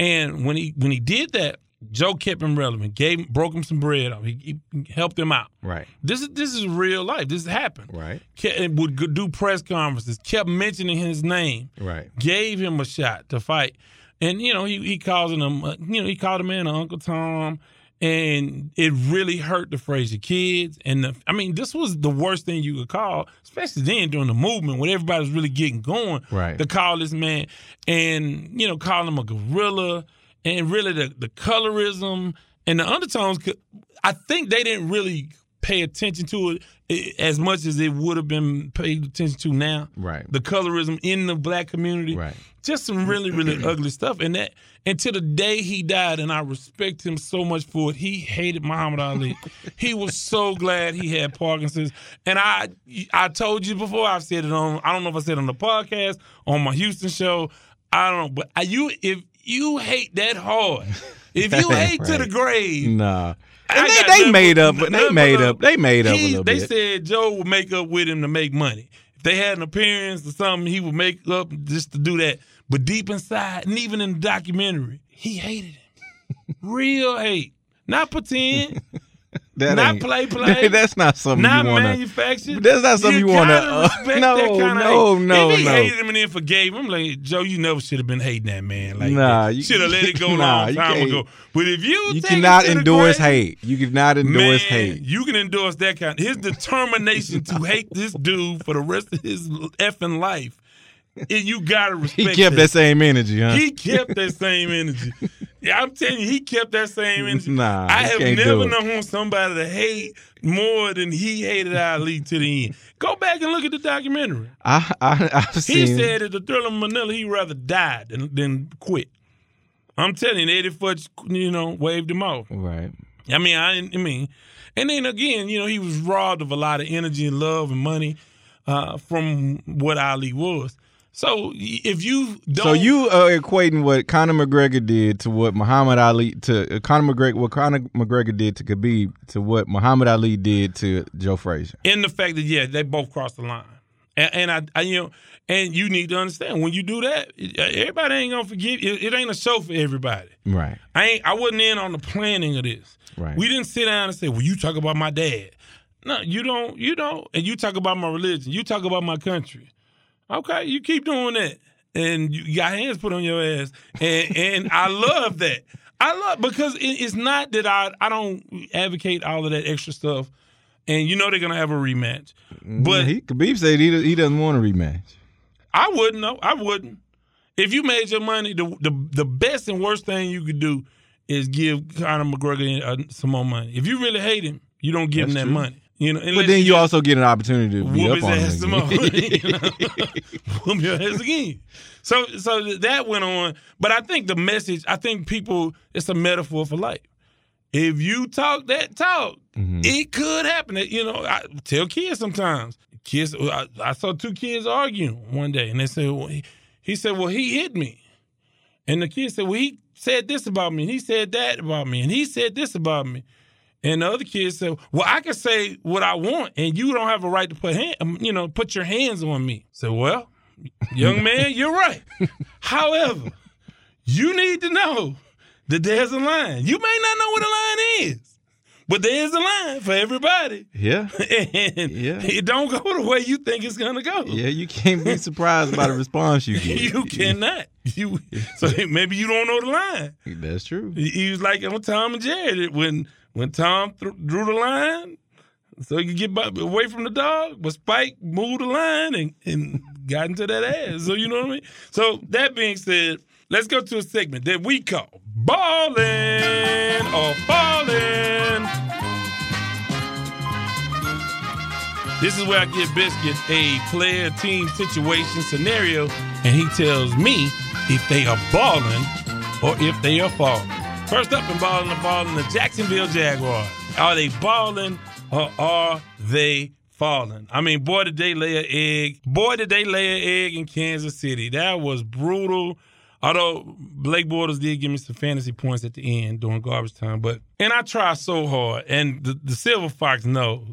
[SPEAKER 2] And when he when he did that, Joe kept him relevant, gave him- broke him some bread. He, he helped him out.
[SPEAKER 9] Right.
[SPEAKER 2] This is this is real life. This happened.
[SPEAKER 9] Right.
[SPEAKER 2] Ke- would do press conferences, kept mentioning his name
[SPEAKER 9] Right.
[SPEAKER 2] gave him a shot to fight. And you know, he he calls him, you know, he called him in Uncle Tom, and it really hurt the Frazier kids. And the, I mean, this was the worst thing you could call, especially then during the movement when everybody was really getting going.
[SPEAKER 9] Right.
[SPEAKER 2] To call this man, and you know, call him a gorilla. and really the the colorism and the undertones. could- I think they didn't really pay attention to it as much as it would have been paid attention to now.
[SPEAKER 9] Right.
[SPEAKER 2] The colorism in the black community.
[SPEAKER 9] Right.
[SPEAKER 2] Just some really, really ugly stuff. And that and to the day he died, and I respect him so much for it, he hated Muhammad Ali. he was so glad he had Parkinson's. And I I told you before, I've said it on I don't know if I said it on the podcast, on my Houston show. I don't know. But I- you if you hate that hard, if you hate to the grave,
[SPEAKER 9] Nah. And they, made
[SPEAKER 2] but-
[SPEAKER 9] up. They made up. They made up a
[SPEAKER 2] he-
[SPEAKER 9] little
[SPEAKER 2] they
[SPEAKER 9] bit.
[SPEAKER 2] said Joe would make up with him to make money. If they had an appearance or something, he would make up just to do that. But deep inside, and even in the documentary, he hated him. Real hate. Not pretend.
[SPEAKER 9] That
[SPEAKER 2] not play play.
[SPEAKER 9] That's not something
[SPEAKER 2] not
[SPEAKER 9] you want to.
[SPEAKER 2] Not manufactured.
[SPEAKER 9] That's not something you wanna, uh, no,
[SPEAKER 2] that kind of
[SPEAKER 9] no, no,
[SPEAKER 2] If he
[SPEAKER 9] no.
[SPEAKER 2] hated him and then forgave him, like Joe, you never should have been hating that man. Like
[SPEAKER 9] Nah, you-
[SPEAKER 2] should have let it go a
[SPEAKER 9] nah,
[SPEAKER 2] long
[SPEAKER 9] you
[SPEAKER 2] time ago. But if you
[SPEAKER 9] You cannot endorse
[SPEAKER 2] grave,
[SPEAKER 9] hate. You cannot endorse
[SPEAKER 2] Man,
[SPEAKER 9] hate.
[SPEAKER 2] You can endorse that kind. His determination to hate this dude for the rest of his effing life. And you gotta respect.
[SPEAKER 9] He kept that same energy, huh?
[SPEAKER 2] He kept that same energy. Yeah, I'm telling you, he kept that same energy.
[SPEAKER 9] Nah,
[SPEAKER 2] I have never known somebody to hate more than he hated Ali to the end. Go back and look at the documentary.
[SPEAKER 9] I, I, I've
[SPEAKER 2] He said at the Thriller of Manila, he'd rather die than, than quit. I'm telling you, Eddie Futch, you know, waved him off.
[SPEAKER 9] Right.
[SPEAKER 2] I mean, I, I mean, and then again, you know, he was robbed of a lot of energy and love and money uh, from what Ali was. So if you don't,
[SPEAKER 9] So you are equating what Conor McGregor did to what Muhammad Ali to uh, Conor McGregor what Conor McGregor did to Khabib to what Muhammad Ali did to Joe Frazier.
[SPEAKER 2] in the fact that yeah, they both crossed the line, and, and I, I, you know, and you need to understand when you do that, everybody ain't gonna forgive. It, it ain't a show for everybody.
[SPEAKER 9] Right.
[SPEAKER 2] I ain't. I wasn't in on the planning of this.
[SPEAKER 9] Right.
[SPEAKER 2] We didn't sit down and say, "Well, you talk about my dad." No, you don't. You don't. And you talk about my religion. You talk about my country. Okay, you keep doing that, and you got hands put on your ass, and and I love that. I love because it, it's not that I I don't advocate all of that extra stuff, and you know they're gonna have a rematch, but
[SPEAKER 9] he Khabib said he he doesn't want a rematch.
[SPEAKER 2] I wouldn't. No, I wouldn't. If you made your money, the the, the best and worst thing you could do is give Conor McGregor uh, some more money. If you really hate him, you don't give
[SPEAKER 9] That's
[SPEAKER 2] him that
[SPEAKER 9] true.
[SPEAKER 2] money. You know,
[SPEAKER 9] But then you also get an opportunity to beat
[SPEAKER 2] whoop
[SPEAKER 9] up
[SPEAKER 2] his
[SPEAKER 9] on
[SPEAKER 2] ass
[SPEAKER 9] him.
[SPEAKER 2] you whoop your ass again. So so that went on. But I think the message. I think people. It's a metaphor for life. If you talk that talk,
[SPEAKER 9] Mm-hmm.
[SPEAKER 2] it could happen. You know, I tell kids sometimes. Kids, I, I saw two kids arguing one day, and they said, well, he, he said, "Well, he hit me," and the kid said, "Well, he said this about me, and he said that about me, and he said this about me." And the other kid said, "Well, I can say what I want, and you don't have a right to put hand, um, you know, put your hands on me." So, well, young man, you're right. However, you need to know that there's a line. You may not know what a line is, but there's a line for everybody.
[SPEAKER 9] Yeah.
[SPEAKER 2] And
[SPEAKER 9] Yeah.
[SPEAKER 2] it don't go the way you think it's gonna go.
[SPEAKER 9] Yeah, you can't be surprised by the response you get.
[SPEAKER 2] You cannot. You so maybe you don't know the line.
[SPEAKER 9] That's true.
[SPEAKER 2] He, he was like on Tom and Jerry when when Tom th- drew the line so he could get by, away from the dog, but Spike moved the line and, and got into that ass. So you know what I mean. So that being said, let's go to a segment that we call balling or falling. This is where I give Biscuit a player team situation scenario, and he tells me if they are balling or if they are falling. First up in balling or falling, the Jacksonville Jaguars. Are they balling or are they falling? I mean, boy, did they lay an egg. Boy, did they lay an egg in Kansas City. That was brutal. Although Blake Bortles did give me some fantasy points at the end during garbage time, but and I tried so hard, and the, the Silver Fox knows.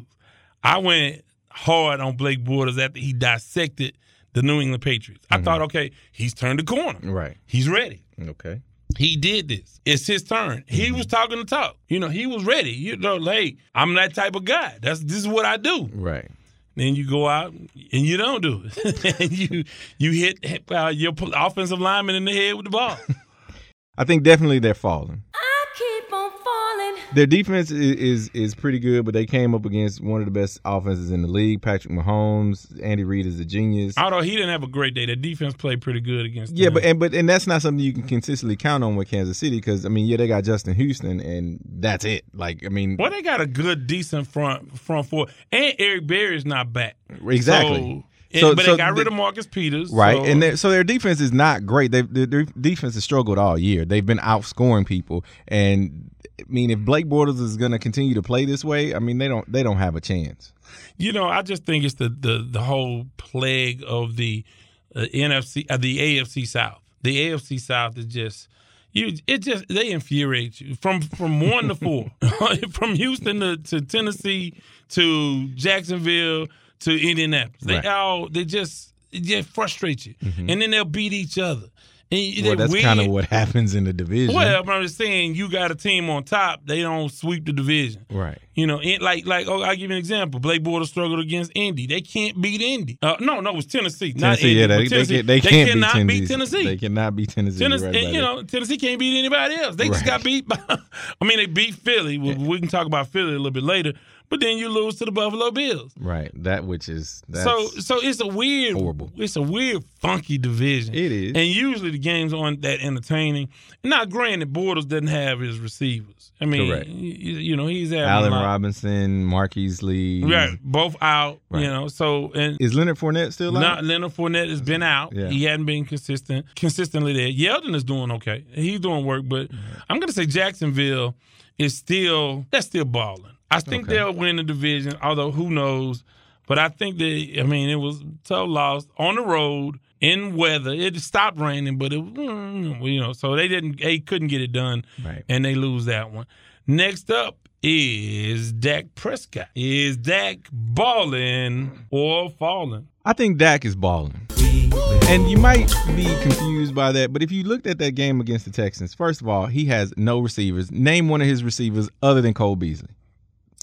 [SPEAKER 2] I went hard on Blake Bortles after he dissected the New England Patriots. I mm-hmm. thought, okay, he's turned the corner.
[SPEAKER 9] Right.
[SPEAKER 2] He's ready.
[SPEAKER 9] Okay.
[SPEAKER 2] He did this. It's his turn. He was talking the talk. You know, he was ready. You know, like I'm that type of guy. That's this is what I do.
[SPEAKER 9] Right.
[SPEAKER 2] Then you go out and you don't do it. and you you hit uh, your offensive lineman in the head with the ball.
[SPEAKER 9] I think definitely they're falling. Their defense is, is is pretty good, but they came up against one of the best offenses in the league. Patrick Mahomes, Andy Reid is a genius.
[SPEAKER 2] Although he didn't have a great day, the defense played pretty good against.
[SPEAKER 9] Yeah,
[SPEAKER 2] them.
[SPEAKER 9] but and but and that's not something you can consistently count on with Kansas City because I mean, yeah, they got Justin Houston, and that's it. Like, I mean,
[SPEAKER 2] well, they got a good, decent front front four, and Eric Berry is not back.
[SPEAKER 9] exactly.
[SPEAKER 2] So,
[SPEAKER 9] So-
[SPEAKER 2] but
[SPEAKER 9] so
[SPEAKER 2] they got
[SPEAKER 9] the-
[SPEAKER 2] rid of Marcus Peters,
[SPEAKER 9] Right,
[SPEAKER 2] so-
[SPEAKER 9] and their- so their defense is not great. They their, their defense has struggled all year. They've been outscoring people, and I mean, if Blake Bortles is going to continue to play this way, I mean, they don't they don't have a chance.
[SPEAKER 2] You know, I just think it's the the, the whole plague of the uh, NFC, uh, the AFC South. The AFC South is just you. It just they infuriate you from from one to four, from Houston to, to Tennessee to Jacksonville to Indianapolis. They
[SPEAKER 9] Right.
[SPEAKER 2] all they just it just frustrate you, and then they'll beat each other. And
[SPEAKER 9] Well, that's kind of what happens in the division.
[SPEAKER 2] Well, I'm just saying you got a team on top. They don't sweep the division.
[SPEAKER 9] right.
[SPEAKER 2] You know, it, like like oh, I'll give you an example. Blake Bortles struggled against Indy. They can't beat Indy. Uh, no, no, it was Tennessee. not
[SPEAKER 9] Tennessee,
[SPEAKER 2] Indy,
[SPEAKER 9] yeah, they, they, can't, they
[SPEAKER 2] cannot
[SPEAKER 9] beat
[SPEAKER 2] beat
[SPEAKER 9] Tennessee.
[SPEAKER 2] Tennessee.
[SPEAKER 9] They cannot beat Tennessee.
[SPEAKER 2] Tennessee,
[SPEAKER 9] right
[SPEAKER 2] and, you know, Tennessee can't beat anybody else. They just got beat by. I mean, they beat Philly. We, we can talk about Philly a little bit later, but then you lose to the Buffalo Bills.
[SPEAKER 9] right. That which is that's,
[SPEAKER 2] so, so it's a weird,
[SPEAKER 9] horrible.
[SPEAKER 2] It's a weird, funky division.
[SPEAKER 9] It is.
[SPEAKER 2] and usually the games aren't that entertaining. Now, granted, Bortles doesn't have his receivers. I mean,
[SPEAKER 9] Correct.
[SPEAKER 2] you, you know, he's having
[SPEAKER 9] Allen Robinson, Marquise Lee.
[SPEAKER 2] Right, both out.
[SPEAKER 9] Right.
[SPEAKER 2] You know, so and
[SPEAKER 9] Is Leonard Fournette still
[SPEAKER 2] not? Leonard Fournette has been out.
[SPEAKER 9] Yeah.
[SPEAKER 2] He hadn't been consistent, consistently there. Yeldon is doing okay. He's doing work, but I'm gonna say Jacksonville is still they're still balling. I think
[SPEAKER 9] Okay.
[SPEAKER 2] they'll win the division, although who knows. But I think they. I mean, it was tough loss on the road in weather. It stopped raining, but it mm, you know, so they didn't. They couldn't get it done,
[SPEAKER 9] Right.
[SPEAKER 2] and they lose that one. Next up is Dak Prescott. Is Dak balling or falling?
[SPEAKER 9] I think Dak is balling. And you might be confused by that, but if you looked at that game against the Texans, first of all, he has no receivers. Name one of his receivers other than Cole Beasley.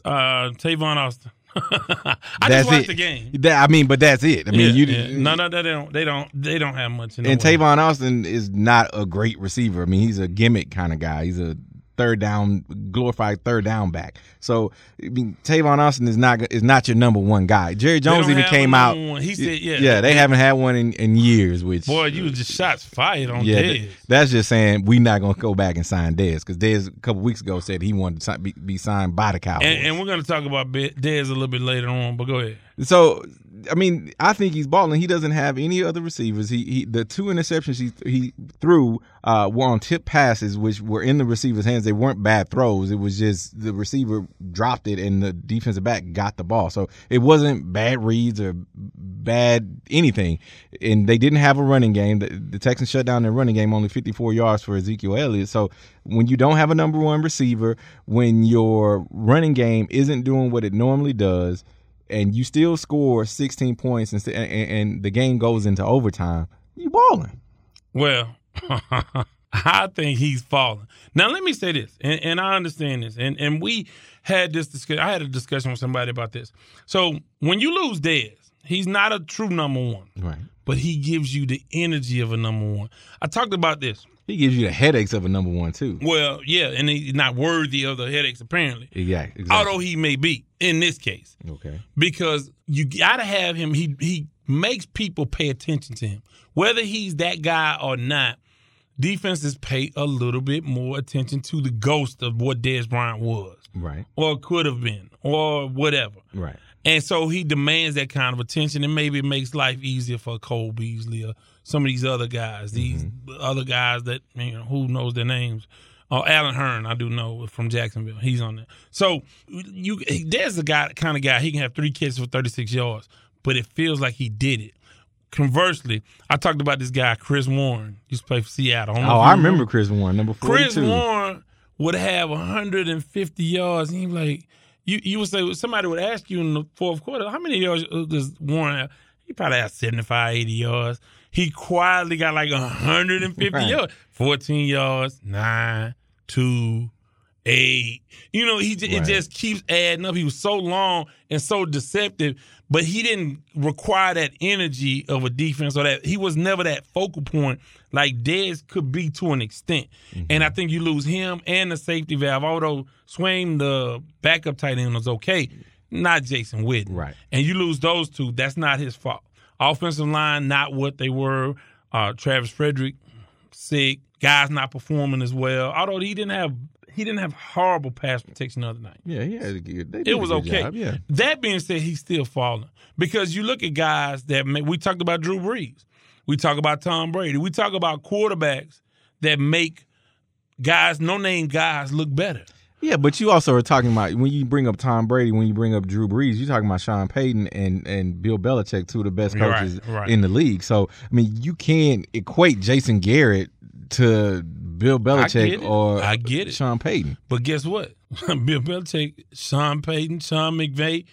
[SPEAKER 2] Uh, Tavon Austin. I
[SPEAKER 9] That's
[SPEAKER 2] just watched
[SPEAKER 9] it.
[SPEAKER 2] the game.
[SPEAKER 9] That, I mean, but that's it. I mean,
[SPEAKER 2] Yeah,
[SPEAKER 9] you
[SPEAKER 2] yeah. no, no, they don't. They don't. They don't have much. In
[SPEAKER 9] and. Tavon Austin is not a great receiver. I mean, he's a gimmick kind of guy. He's a third down, glorified third down back. So, I mean, Tavon Austin is not is not your number one guy. Jerry Jones even came out.
[SPEAKER 2] one. He said, yeah.
[SPEAKER 9] yeah, they haven't had one in, in years. Which
[SPEAKER 2] Boy, you just shots fired on
[SPEAKER 9] yeah,
[SPEAKER 2] Dez.
[SPEAKER 9] th- that's just saying we're not gonna go back and sign Dez because Dez a couple weeks ago said he wanted to be, be signed by the Cowboys.
[SPEAKER 2] And, and we're going to talk about Dez a little bit later on, but go ahead.
[SPEAKER 9] So, I mean, I think he's balling. He doesn't have any other receivers. He, he the two interceptions he he threw uh, were on tip passes, which were in the receiver's hands. They weren't bad throws. It was just the receiver dropped it and the defensive back got the ball. So it wasn't bad reads or bad anything. And they didn't have a running game. The, the Texans shut down their running game, only 54 yards for Ezekiel Elliott. So when you don't have a number one receiver, when your running game isn't doing what it normally does and you still score 16 points and, and, and the game goes into overtime, you balling.
[SPEAKER 2] Well, I think he's falling. Now, let me say this, and, and I understand this, and and we had this discussion. I had a discussion with somebody about this. So when you lose Dez, he's not a true number one,
[SPEAKER 9] Right.
[SPEAKER 2] but he gives you the energy of a number one. I talked about this.
[SPEAKER 9] He gives you the headaches of a number one too.
[SPEAKER 2] Well, yeah, and he's not worthy of the headaches apparently.
[SPEAKER 9] Yeah, exactly.
[SPEAKER 2] Although he may be in this case,
[SPEAKER 9] okay.
[SPEAKER 2] because you got to have him. He he makes people pay attention to him, whether he's that guy or not. Defenses pay a little bit more attention to the ghost of what Dez Bryant was,
[SPEAKER 9] Right.
[SPEAKER 2] or could have been, or whatever.
[SPEAKER 9] Right.
[SPEAKER 2] And so he demands that kind of attention, and maybe it makes life easier for Cole Beasley or some of these other guys, these mm-hmm. other guys that you know who knows their names. Oh, Allen Hurns, I do know from Jacksonville. He's on there. So you, there's the guy, kind of guy. He can have three catches for 36 yards, but it feels like he did it. Conversely, I talked about this guy, Chris Warren. Used to play for Seattle. don't
[SPEAKER 9] Oh, I remember Chris Warren, number 42.
[SPEAKER 2] Chris Warren would have 150 yards. And he like, you you would say somebody would ask you in the fourth quarter, how many yards does Warren have? He probably has 75, 80 yards. He quietly got like 150
[SPEAKER 9] Right.
[SPEAKER 2] yards, 14 yards, nine, two, eight. You know, he j- it just keeps adding up. He was so long and so deceptive, but he didn't require that energy of a defense or that he was never that focal point like Dez could be to an extent.
[SPEAKER 9] Mm-hmm.
[SPEAKER 2] And I think you lose him and the safety valve. Although Swaim, the backup tight end, was okay, not Jason Witten.
[SPEAKER 9] Right.
[SPEAKER 2] And you lose those two, that's not his fault. Offensive line, not what they were. Uh, Travis Frederick, sick. Guys not performing as well. Although he didn't have he didn't have horrible pass protection the other night.
[SPEAKER 9] Yeah, he had a good. They
[SPEAKER 2] It was okay.
[SPEAKER 9] job, yeah.
[SPEAKER 2] That being said, he's still falling because you look at guys that make, we talked about Drew Brees, we talk about Tom Brady, we talk about quarterbacks that make guys, no name guys, look better.
[SPEAKER 9] Yeah, but you also are talking about when you bring up Tom Brady, when you bring up Drew Brees, you're talking about Sean Payton and and Bill Belichick, two of the best coaches
[SPEAKER 2] right.
[SPEAKER 9] in the league. So I mean, you can't equate Jason Garrett to Bill Belichick
[SPEAKER 2] it.
[SPEAKER 9] or
[SPEAKER 2] I get it.
[SPEAKER 9] Sean Payton.
[SPEAKER 2] But guess what? Bill Belichick, Sean Payton, Sean McVay,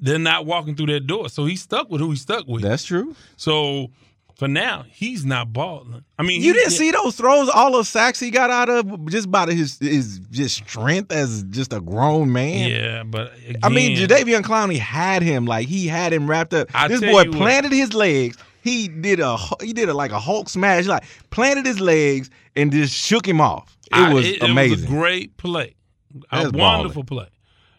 [SPEAKER 2] they're not walking through that door. So he's stuck with who he's stuck with.
[SPEAKER 9] That's true.
[SPEAKER 2] so for now, he's not balling. I mean,
[SPEAKER 9] You didn't see those throws, all those sacks he got out of just by his his just strength as just a grown man.
[SPEAKER 2] Yeah, but
[SPEAKER 9] I mean,
[SPEAKER 2] again-
[SPEAKER 9] Jadeveon Clowney had him like he had him wrapped up.
[SPEAKER 2] I
[SPEAKER 9] this boy
[SPEAKER 2] you what.
[SPEAKER 9] planted his legs. He did a he did a like a Hulk smash, like planted his legs and just shook him off. It
[SPEAKER 2] I-
[SPEAKER 9] was
[SPEAKER 2] it,
[SPEAKER 9] amazing.
[SPEAKER 2] was a great play, a wonderful play,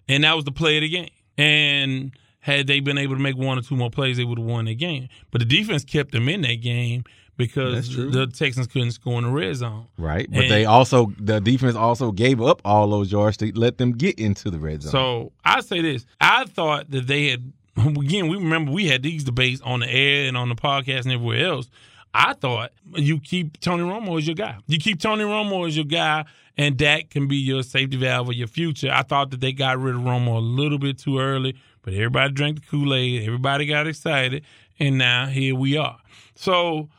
[SPEAKER 2] and that was the play of the game. And had they been able to make one or two more plays, they would have won the game. But the defense kept them in that game because the Texans couldn't score in the red zone.
[SPEAKER 9] right, but
[SPEAKER 2] And-
[SPEAKER 9] they also the defense also gave up all those yards to let them get into the red zone.
[SPEAKER 2] So I say this: I thought that they had. Again, we remember we had these debates on the air and on the podcast and everywhere else. I thought you keep Tony Romo as your guy. You keep Tony Romo as your guy, and Dak can be your safety valve or your future. I thought that they got rid of Romo a little bit too early, but everybody drank the Kool Aid. Everybody got excited, and now here we are. So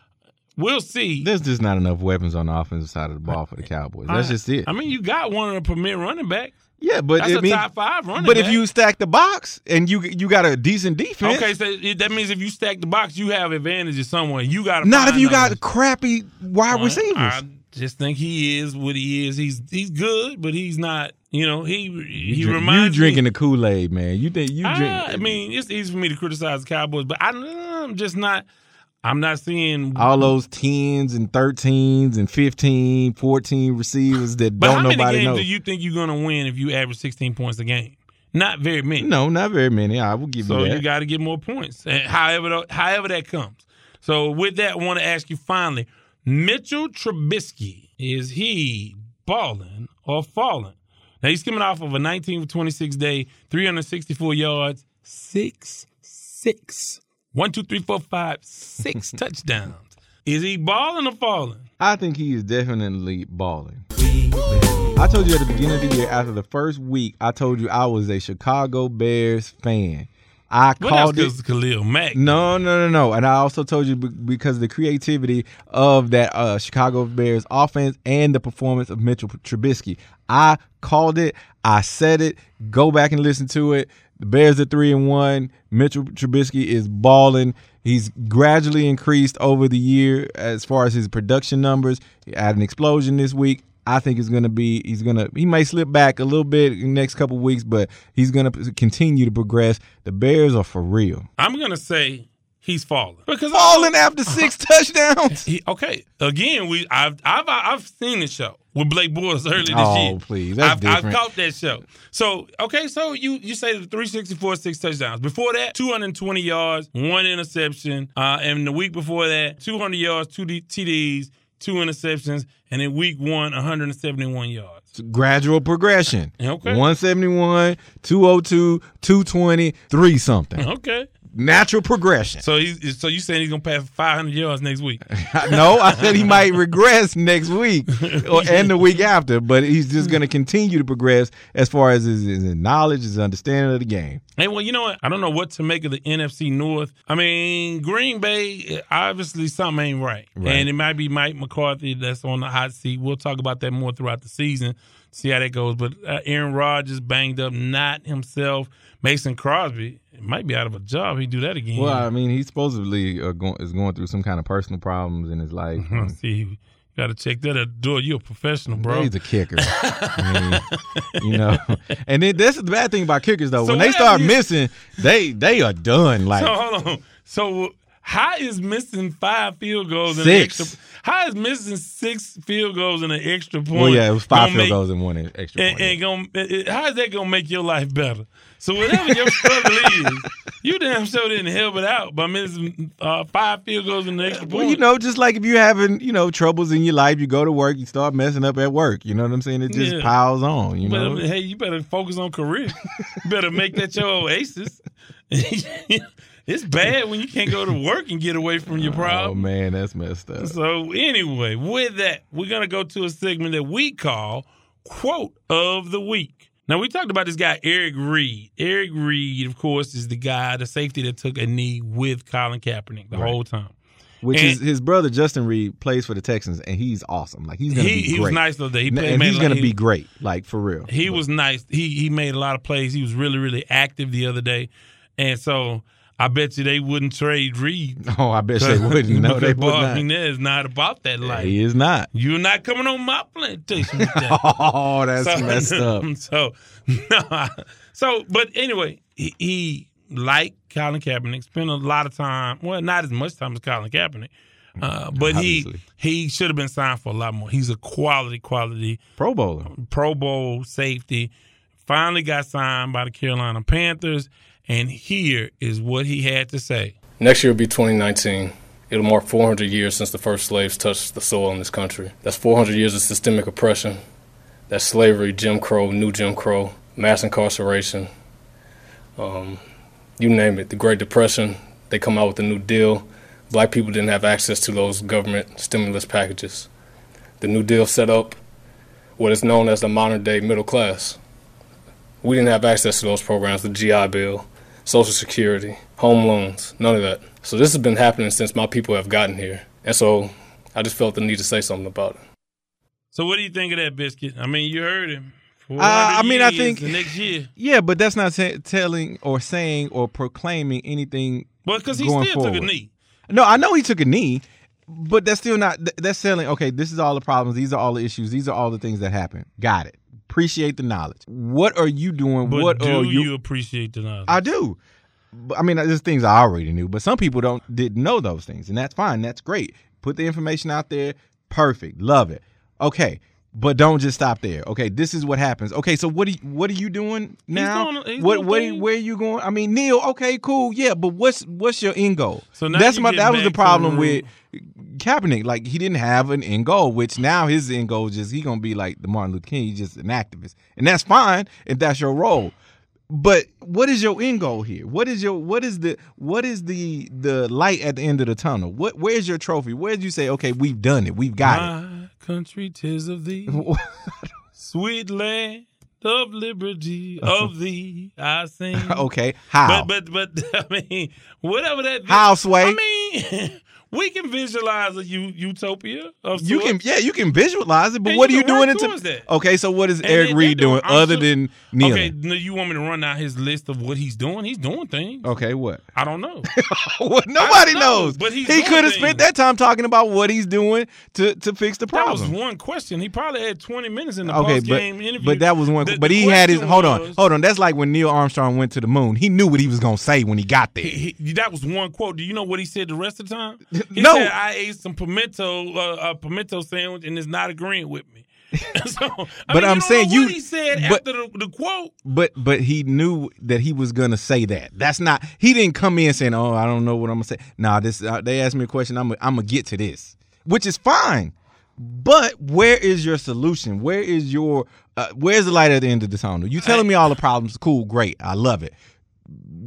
[SPEAKER 2] we'll see.
[SPEAKER 9] There's just not enough weapons on the offensive side of the ball for the Cowboys. That's
[SPEAKER 2] I-
[SPEAKER 9] just it.
[SPEAKER 2] I mean, you got one of the premier running backs.
[SPEAKER 9] yeah, but
[SPEAKER 2] That's
[SPEAKER 9] I
[SPEAKER 2] a
[SPEAKER 9] mean,
[SPEAKER 2] top five running
[SPEAKER 9] But if you stack the box and you you got a decent defense,
[SPEAKER 2] Okay, so that means if you stack the box, you have advantages somewhere. You got
[SPEAKER 9] not if you got crappy wide receivers.
[SPEAKER 2] I just think he is what he is. He's he's good, but he's not. You know, he he
[SPEAKER 9] you, drink-
[SPEAKER 2] reminds
[SPEAKER 9] you drinking
[SPEAKER 2] me.
[SPEAKER 9] the Kool Aid, man. You think you drink?
[SPEAKER 2] I mean, it's easy for me to criticize the Cowboys, but I, I'm just not. I'm not seeing.
[SPEAKER 9] all those 10s and 13s and 15, 14 receivers that don't
[SPEAKER 2] how many
[SPEAKER 9] nobody
[SPEAKER 2] games
[SPEAKER 9] know.
[SPEAKER 2] do you think you're going to win if you average 16 points a game? Not very many.
[SPEAKER 9] no, not very many. I will give
[SPEAKER 2] So
[SPEAKER 9] you that.
[SPEAKER 2] So you, got to get more points. And however, however that comes. So with that, I want to ask you finally, Mitchell Trubisky is he balling or falling? Now he's coming off of a 19 for 26 day, 364 yards, six six, one two three four five six touchdowns. Is he balling or falling?
[SPEAKER 9] I think he is definitely balling. I told you at the beginning of the year, after the first week, I told you I was a Chicago Bears fan. I
[SPEAKER 2] Well,
[SPEAKER 9] called it.
[SPEAKER 2] Khalil Mack.
[SPEAKER 9] No, no, no, no. And I also told you because of the creativity of that uh, Chicago Bears offense and the performance of Mitchell Trubisky. I called it. I said it. Go back and listen to it. The Bears are three and one. Mitchell Trubisky is balling. He's gradually increased over the year as far as his production numbers. He had an explosion this week. I think it's going to be he's going to he may slip back a little bit in the next couple weeks, but he's going to continue to progress. The Bears are for real.
[SPEAKER 2] I'm gonna say he's falling because
[SPEAKER 9] Falling after six touchdowns.
[SPEAKER 2] He, okay, again, we I've I've I've seen the show with Blake Bortles earlier this
[SPEAKER 9] Oh,
[SPEAKER 2] year.
[SPEAKER 9] Oh please, that's
[SPEAKER 2] I've, I've caught that show. So okay, so you you say the 364, six touchdowns. Before that, 220 yards, one interception, uh, and the week before that, 200 yards, two TDs, two interceptions, and in week one, 171 yards.
[SPEAKER 9] Gradual progression.
[SPEAKER 2] Okay.
[SPEAKER 9] 171, 202, 220, 3 something.
[SPEAKER 2] Okay,
[SPEAKER 9] Natural progression.
[SPEAKER 2] so he's so you saying he's gonna pass 500 yards next week?
[SPEAKER 9] no, I said he might regress next week or, and the week after, but he's just going to continue to progress as far as his, his knowledge, his understanding of the game.
[SPEAKER 2] Hey, well, you know what? I don't know what to make of the NFC North. I mean, Green Bay, obviously something ain't right.
[SPEAKER 9] Right.
[SPEAKER 2] And it might be Mike McCarthy that's on the hot seat. We'll talk about that more throughout the season, see how that goes. But uh, Aaron Rodgers banged up, not himself. Mason Crosby might be out of a job. He do that again.
[SPEAKER 9] Well, I mean, he supposedly uh, go, is going through some kind of personal problems in his life.
[SPEAKER 2] see, Got to check that at door. You're a professional, bro.
[SPEAKER 9] He's a kicker. I mean, you know, and then that's the bad thing about kickers though.
[SPEAKER 2] So
[SPEAKER 9] when they start
[SPEAKER 2] you-
[SPEAKER 9] missing, they they are done. Like
[SPEAKER 2] so hold on. So how is missing five field goals and
[SPEAKER 9] Six.
[SPEAKER 2] an extra? How is missing six field goals and an extra point?
[SPEAKER 9] well, yeah, it was five field
[SPEAKER 2] make-
[SPEAKER 9] goals and one extra
[SPEAKER 2] And,
[SPEAKER 9] point.
[SPEAKER 2] and gonna, it- it- how is that gonna make your life better? So whatever your struggle is, you damn sure didn't help it out by missing uh, five field goals and an extra point.
[SPEAKER 9] Well, you know, just like if you're having, you know, troubles in your life, you go to work, you start messing up at work. You know what I'm saying? It just
[SPEAKER 2] Yeah.
[SPEAKER 9] piles on. You
[SPEAKER 2] But,
[SPEAKER 9] know,
[SPEAKER 2] hey, you better focus on career. you better make that your oasis. it's bad when you can't go to work and get away from your problem.
[SPEAKER 9] oh man, that's messed up.
[SPEAKER 2] So anyway, with that, we're gonna go to a segment that we call quote of the week. Now we talked about this guy Eric Reid. Eric Reid, of course, is the guy, the safety that took a knee with Colin Kaepernick the
[SPEAKER 9] Right.
[SPEAKER 2] whole time.
[SPEAKER 9] Which
[SPEAKER 2] And-
[SPEAKER 9] is his brother Justin Reid plays for the Texans, and he's awesome. Like he's gonna
[SPEAKER 2] He-
[SPEAKER 9] be
[SPEAKER 2] he
[SPEAKER 9] great.
[SPEAKER 2] was nice other. He played-
[SPEAKER 9] and he's
[SPEAKER 2] a-
[SPEAKER 9] gonna
[SPEAKER 2] he-
[SPEAKER 9] be great. Like for real.
[SPEAKER 2] He was nice. He he made a lot of plays. He was really really active the other day, and so I bet you they wouldn't trade Reid.
[SPEAKER 9] Oh, I bet they wouldn't. No, they would not.
[SPEAKER 2] Is not about that life.
[SPEAKER 9] He is not.
[SPEAKER 2] You're not coming on my plantation. With that.
[SPEAKER 9] Oh, that's messed up.
[SPEAKER 2] So, no, so, but anyway, he, he like Colin Kaepernick, spent a lot of time. Well, not as much time as Colin Kaepernick, uh, but
[SPEAKER 9] Obviously.
[SPEAKER 2] he he should have been signed for a lot more. He's a quality, quality
[SPEAKER 9] Pro Bowler.
[SPEAKER 2] Pro Bowl safety. Finally got signed by the Carolina Panthers, and here is what he had to say.
[SPEAKER 10] Next year will be 2019. It'll mark 400 years since the first slaves touched the soil in this country. That's 400 years of systemic oppression. That's slavery, Jim Crow, new Jim Crow, mass incarceration. Um, you name it. The Great Depression. They come out with a new deal. Black people didn't have access to those government stimulus packages. The New Deal set up what is known as the modern day middle class. We didn't have access to those programs, the GI Bill, Social Security, home loans, none of that. So this has been happening since my people have gotten here. And so I just felt the need to say something about it.
[SPEAKER 2] So, what do you think of that biscuit? I mean, you heard him.
[SPEAKER 9] Uh, I mean, I think
[SPEAKER 2] the next year.
[SPEAKER 9] Yeah, but that's not sa- telling or saying or proclaiming anything.
[SPEAKER 2] Well, because he
[SPEAKER 9] going
[SPEAKER 2] still took a knee.
[SPEAKER 9] No, I know he took a knee, but that's still not. th- That's telling. Okay, this is all the problems. These are all the issues. These are all the things that happen. Got it. Appreciate the knowledge. What are you doing?
[SPEAKER 2] But
[SPEAKER 9] what
[SPEAKER 2] do
[SPEAKER 9] are
[SPEAKER 2] you,
[SPEAKER 9] you?
[SPEAKER 2] appreciate the knowledge?
[SPEAKER 9] I do. But, I mean, uh, there's things I already knew, but some people don't didn't know those things, and that's fine. That's great. Put the information out there. Perfect. Love it. Okay. But don't just stop there. Okay, this is what happens. Okay, so what are you, what are you doing now?
[SPEAKER 2] doing- he's
[SPEAKER 9] what what where are you going? I mean, Neil. Okay, cool. Yeah, but what's what's your end goal?
[SPEAKER 2] So now
[SPEAKER 9] that's my that was the problem with Kaepernick. Like he didn't have an end goal, which now his end goal is just he gonna be like the Martin Luther King. He's just an activist, and that's fine if that's your role. But what is your end goal here? What is your what is the what is the the light at the end of the tunnel? What where's your trophy? Where did you say, okay, we've done it, we've got it?
[SPEAKER 2] Country, tis of thee, sweet land of liberty, of thee I sing.
[SPEAKER 9] okay, how?
[SPEAKER 2] But but but I mean, whatever that.
[SPEAKER 9] How, Sway?
[SPEAKER 2] I mean, we can visualize a u- utopia of
[SPEAKER 9] you can yeah, you can visualize it, but
[SPEAKER 2] And
[SPEAKER 9] what are
[SPEAKER 2] you
[SPEAKER 9] doing into
[SPEAKER 2] that.
[SPEAKER 9] Okay, so what is
[SPEAKER 2] And
[SPEAKER 9] Eric
[SPEAKER 2] Reid
[SPEAKER 9] doing other
[SPEAKER 2] sure-
[SPEAKER 9] than kneeling?
[SPEAKER 2] Okay, no, you want me to run out his list of what he's doing? He's doing things.
[SPEAKER 9] Okay, what?
[SPEAKER 2] I don't know.
[SPEAKER 9] What nobody
[SPEAKER 2] know,
[SPEAKER 9] knows.
[SPEAKER 2] but he's
[SPEAKER 9] he could have spent that time talking about what he's doing to to fix the problem.
[SPEAKER 2] That was one question. He probably had 20 minutes in the
[SPEAKER 9] Okay,
[SPEAKER 2] post
[SPEAKER 9] but
[SPEAKER 2] game interview.
[SPEAKER 9] but that was one.
[SPEAKER 2] The-
[SPEAKER 9] but he had his. Hold on,
[SPEAKER 2] was-
[SPEAKER 9] hold on. That's like when Neil Armstrong went to the moon. He knew what he was gonna say when he got there.
[SPEAKER 2] He, he- that was one quote. Do you know what he said the rest of the time? He
[SPEAKER 9] No.
[SPEAKER 2] said, I ate some pimento, uh, a pimento sandwich, and it's not agreeing with me. so, I
[SPEAKER 9] But
[SPEAKER 2] mean,
[SPEAKER 9] I'm saying you-
[SPEAKER 2] he said
[SPEAKER 9] but-
[SPEAKER 2] after the, the quote.
[SPEAKER 9] But but he knew that he was gonna say that. That's not. He didn't come in saying, "Oh, I don't know what I'm gonna say." Nah, this. Uh, they asked me a question. I'm. I'm gonna get to this, which is fine. But where is your solution? Where is your? Uh, where's the light at the end of the tunnel? You telling me all the problems? Cool, great, I love it.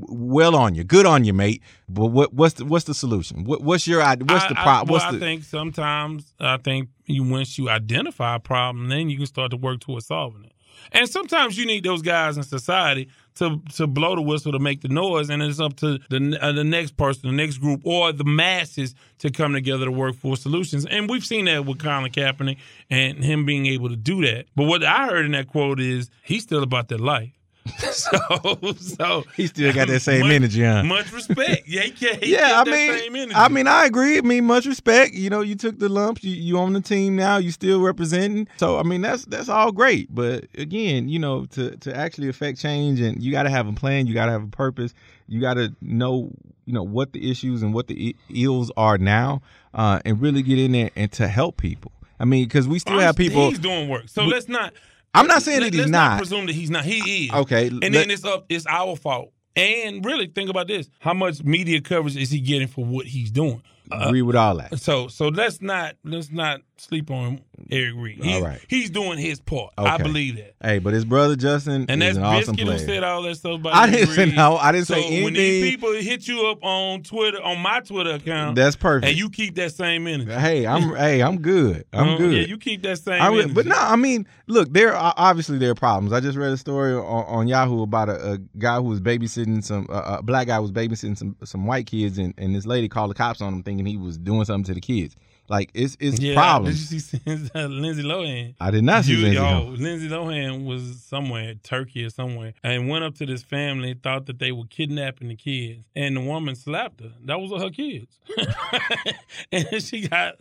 [SPEAKER 9] Well on you, good on you, mate. But what what's the what's the solution? What, what's your idea? What's the problem?
[SPEAKER 2] well,
[SPEAKER 9] What's
[SPEAKER 2] I
[SPEAKER 9] the
[SPEAKER 2] think sometimes I think you once you identify a problem, then you can start to work towards solving it. And sometimes you need those guys in society to to blow the whistle to make the noise, and it's up to the uh, the next person, the next group, or the masses to come together to work for solutions. And we've seen that with Colin Kaepernick and him being able to do that. But what I heard in that quote is he's still about that life. so, so
[SPEAKER 9] He still got that same
[SPEAKER 2] much,
[SPEAKER 9] energy, huh?
[SPEAKER 2] Much respect. Yeah,
[SPEAKER 9] yeah, I mean. I mean, I agree. I mean, much respect. You know, you took the lumps. You, you on the team now. You still representing. So, I mean, that's that's all great. But again, you know, to to actually affect change, and you got to have a plan. You got to have a purpose. You got to know, you know, what the issues and what the ills are now, uh, and really get in there and to help people. I mean, because we still have people.
[SPEAKER 2] He's doing work. So let's not.
[SPEAKER 9] I'm not saying
[SPEAKER 2] let-
[SPEAKER 9] that he's
[SPEAKER 2] let's
[SPEAKER 9] not.
[SPEAKER 2] presume that he's not. He is.
[SPEAKER 9] Okay,
[SPEAKER 2] And
[SPEAKER 9] let-
[SPEAKER 2] then it's up. It's our fault. And really, think about this: how much media coverage is he getting for what he's doing? Uh,
[SPEAKER 9] agree with all that.
[SPEAKER 2] So, so let's not let's not sleep on Eric Reid. He-
[SPEAKER 9] All right.
[SPEAKER 2] he's doing his part. I believe that.
[SPEAKER 9] Hey, but his brother Justin
[SPEAKER 2] And
[SPEAKER 9] is
[SPEAKER 2] that's
[SPEAKER 9] an awesome
[SPEAKER 2] Biscuit who said all that stuff about
[SPEAKER 9] I
[SPEAKER 2] Eric
[SPEAKER 9] didn't say no. I didn't
[SPEAKER 2] so
[SPEAKER 9] say anything.
[SPEAKER 2] when these people hit you up on Twitter, on my Twitter account,
[SPEAKER 9] That's perfect.
[SPEAKER 2] and you keep that same energy.
[SPEAKER 9] Hey, I'm hey, I'm good. I'm
[SPEAKER 2] Uh,
[SPEAKER 9] good.
[SPEAKER 2] Yeah, you keep that same
[SPEAKER 9] I
[SPEAKER 2] energy.
[SPEAKER 9] but no, I mean, look, there are obviously there are problems. I just read a story on, on Yahoo about a, a guy who was babysitting some uh, a black guy was babysitting some some white kids, and, and this lady called the cops on him, thinking he was doing something to the kids. Like it's it's
[SPEAKER 2] yeah,
[SPEAKER 9] problems.
[SPEAKER 2] Did you see uh, Lindsay Lohan?
[SPEAKER 9] I did not see
[SPEAKER 2] You-
[SPEAKER 9] Lindsay
[SPEAKER 2] yo,
[SPEAKER 9] Lohan.
[SPEAKER 2] Lindsay Lohan was somewhere, Turkey or somewhere, and went up to this family, thought that they were kidnapping the kids, and the woman slapped her. That was her kids, and she got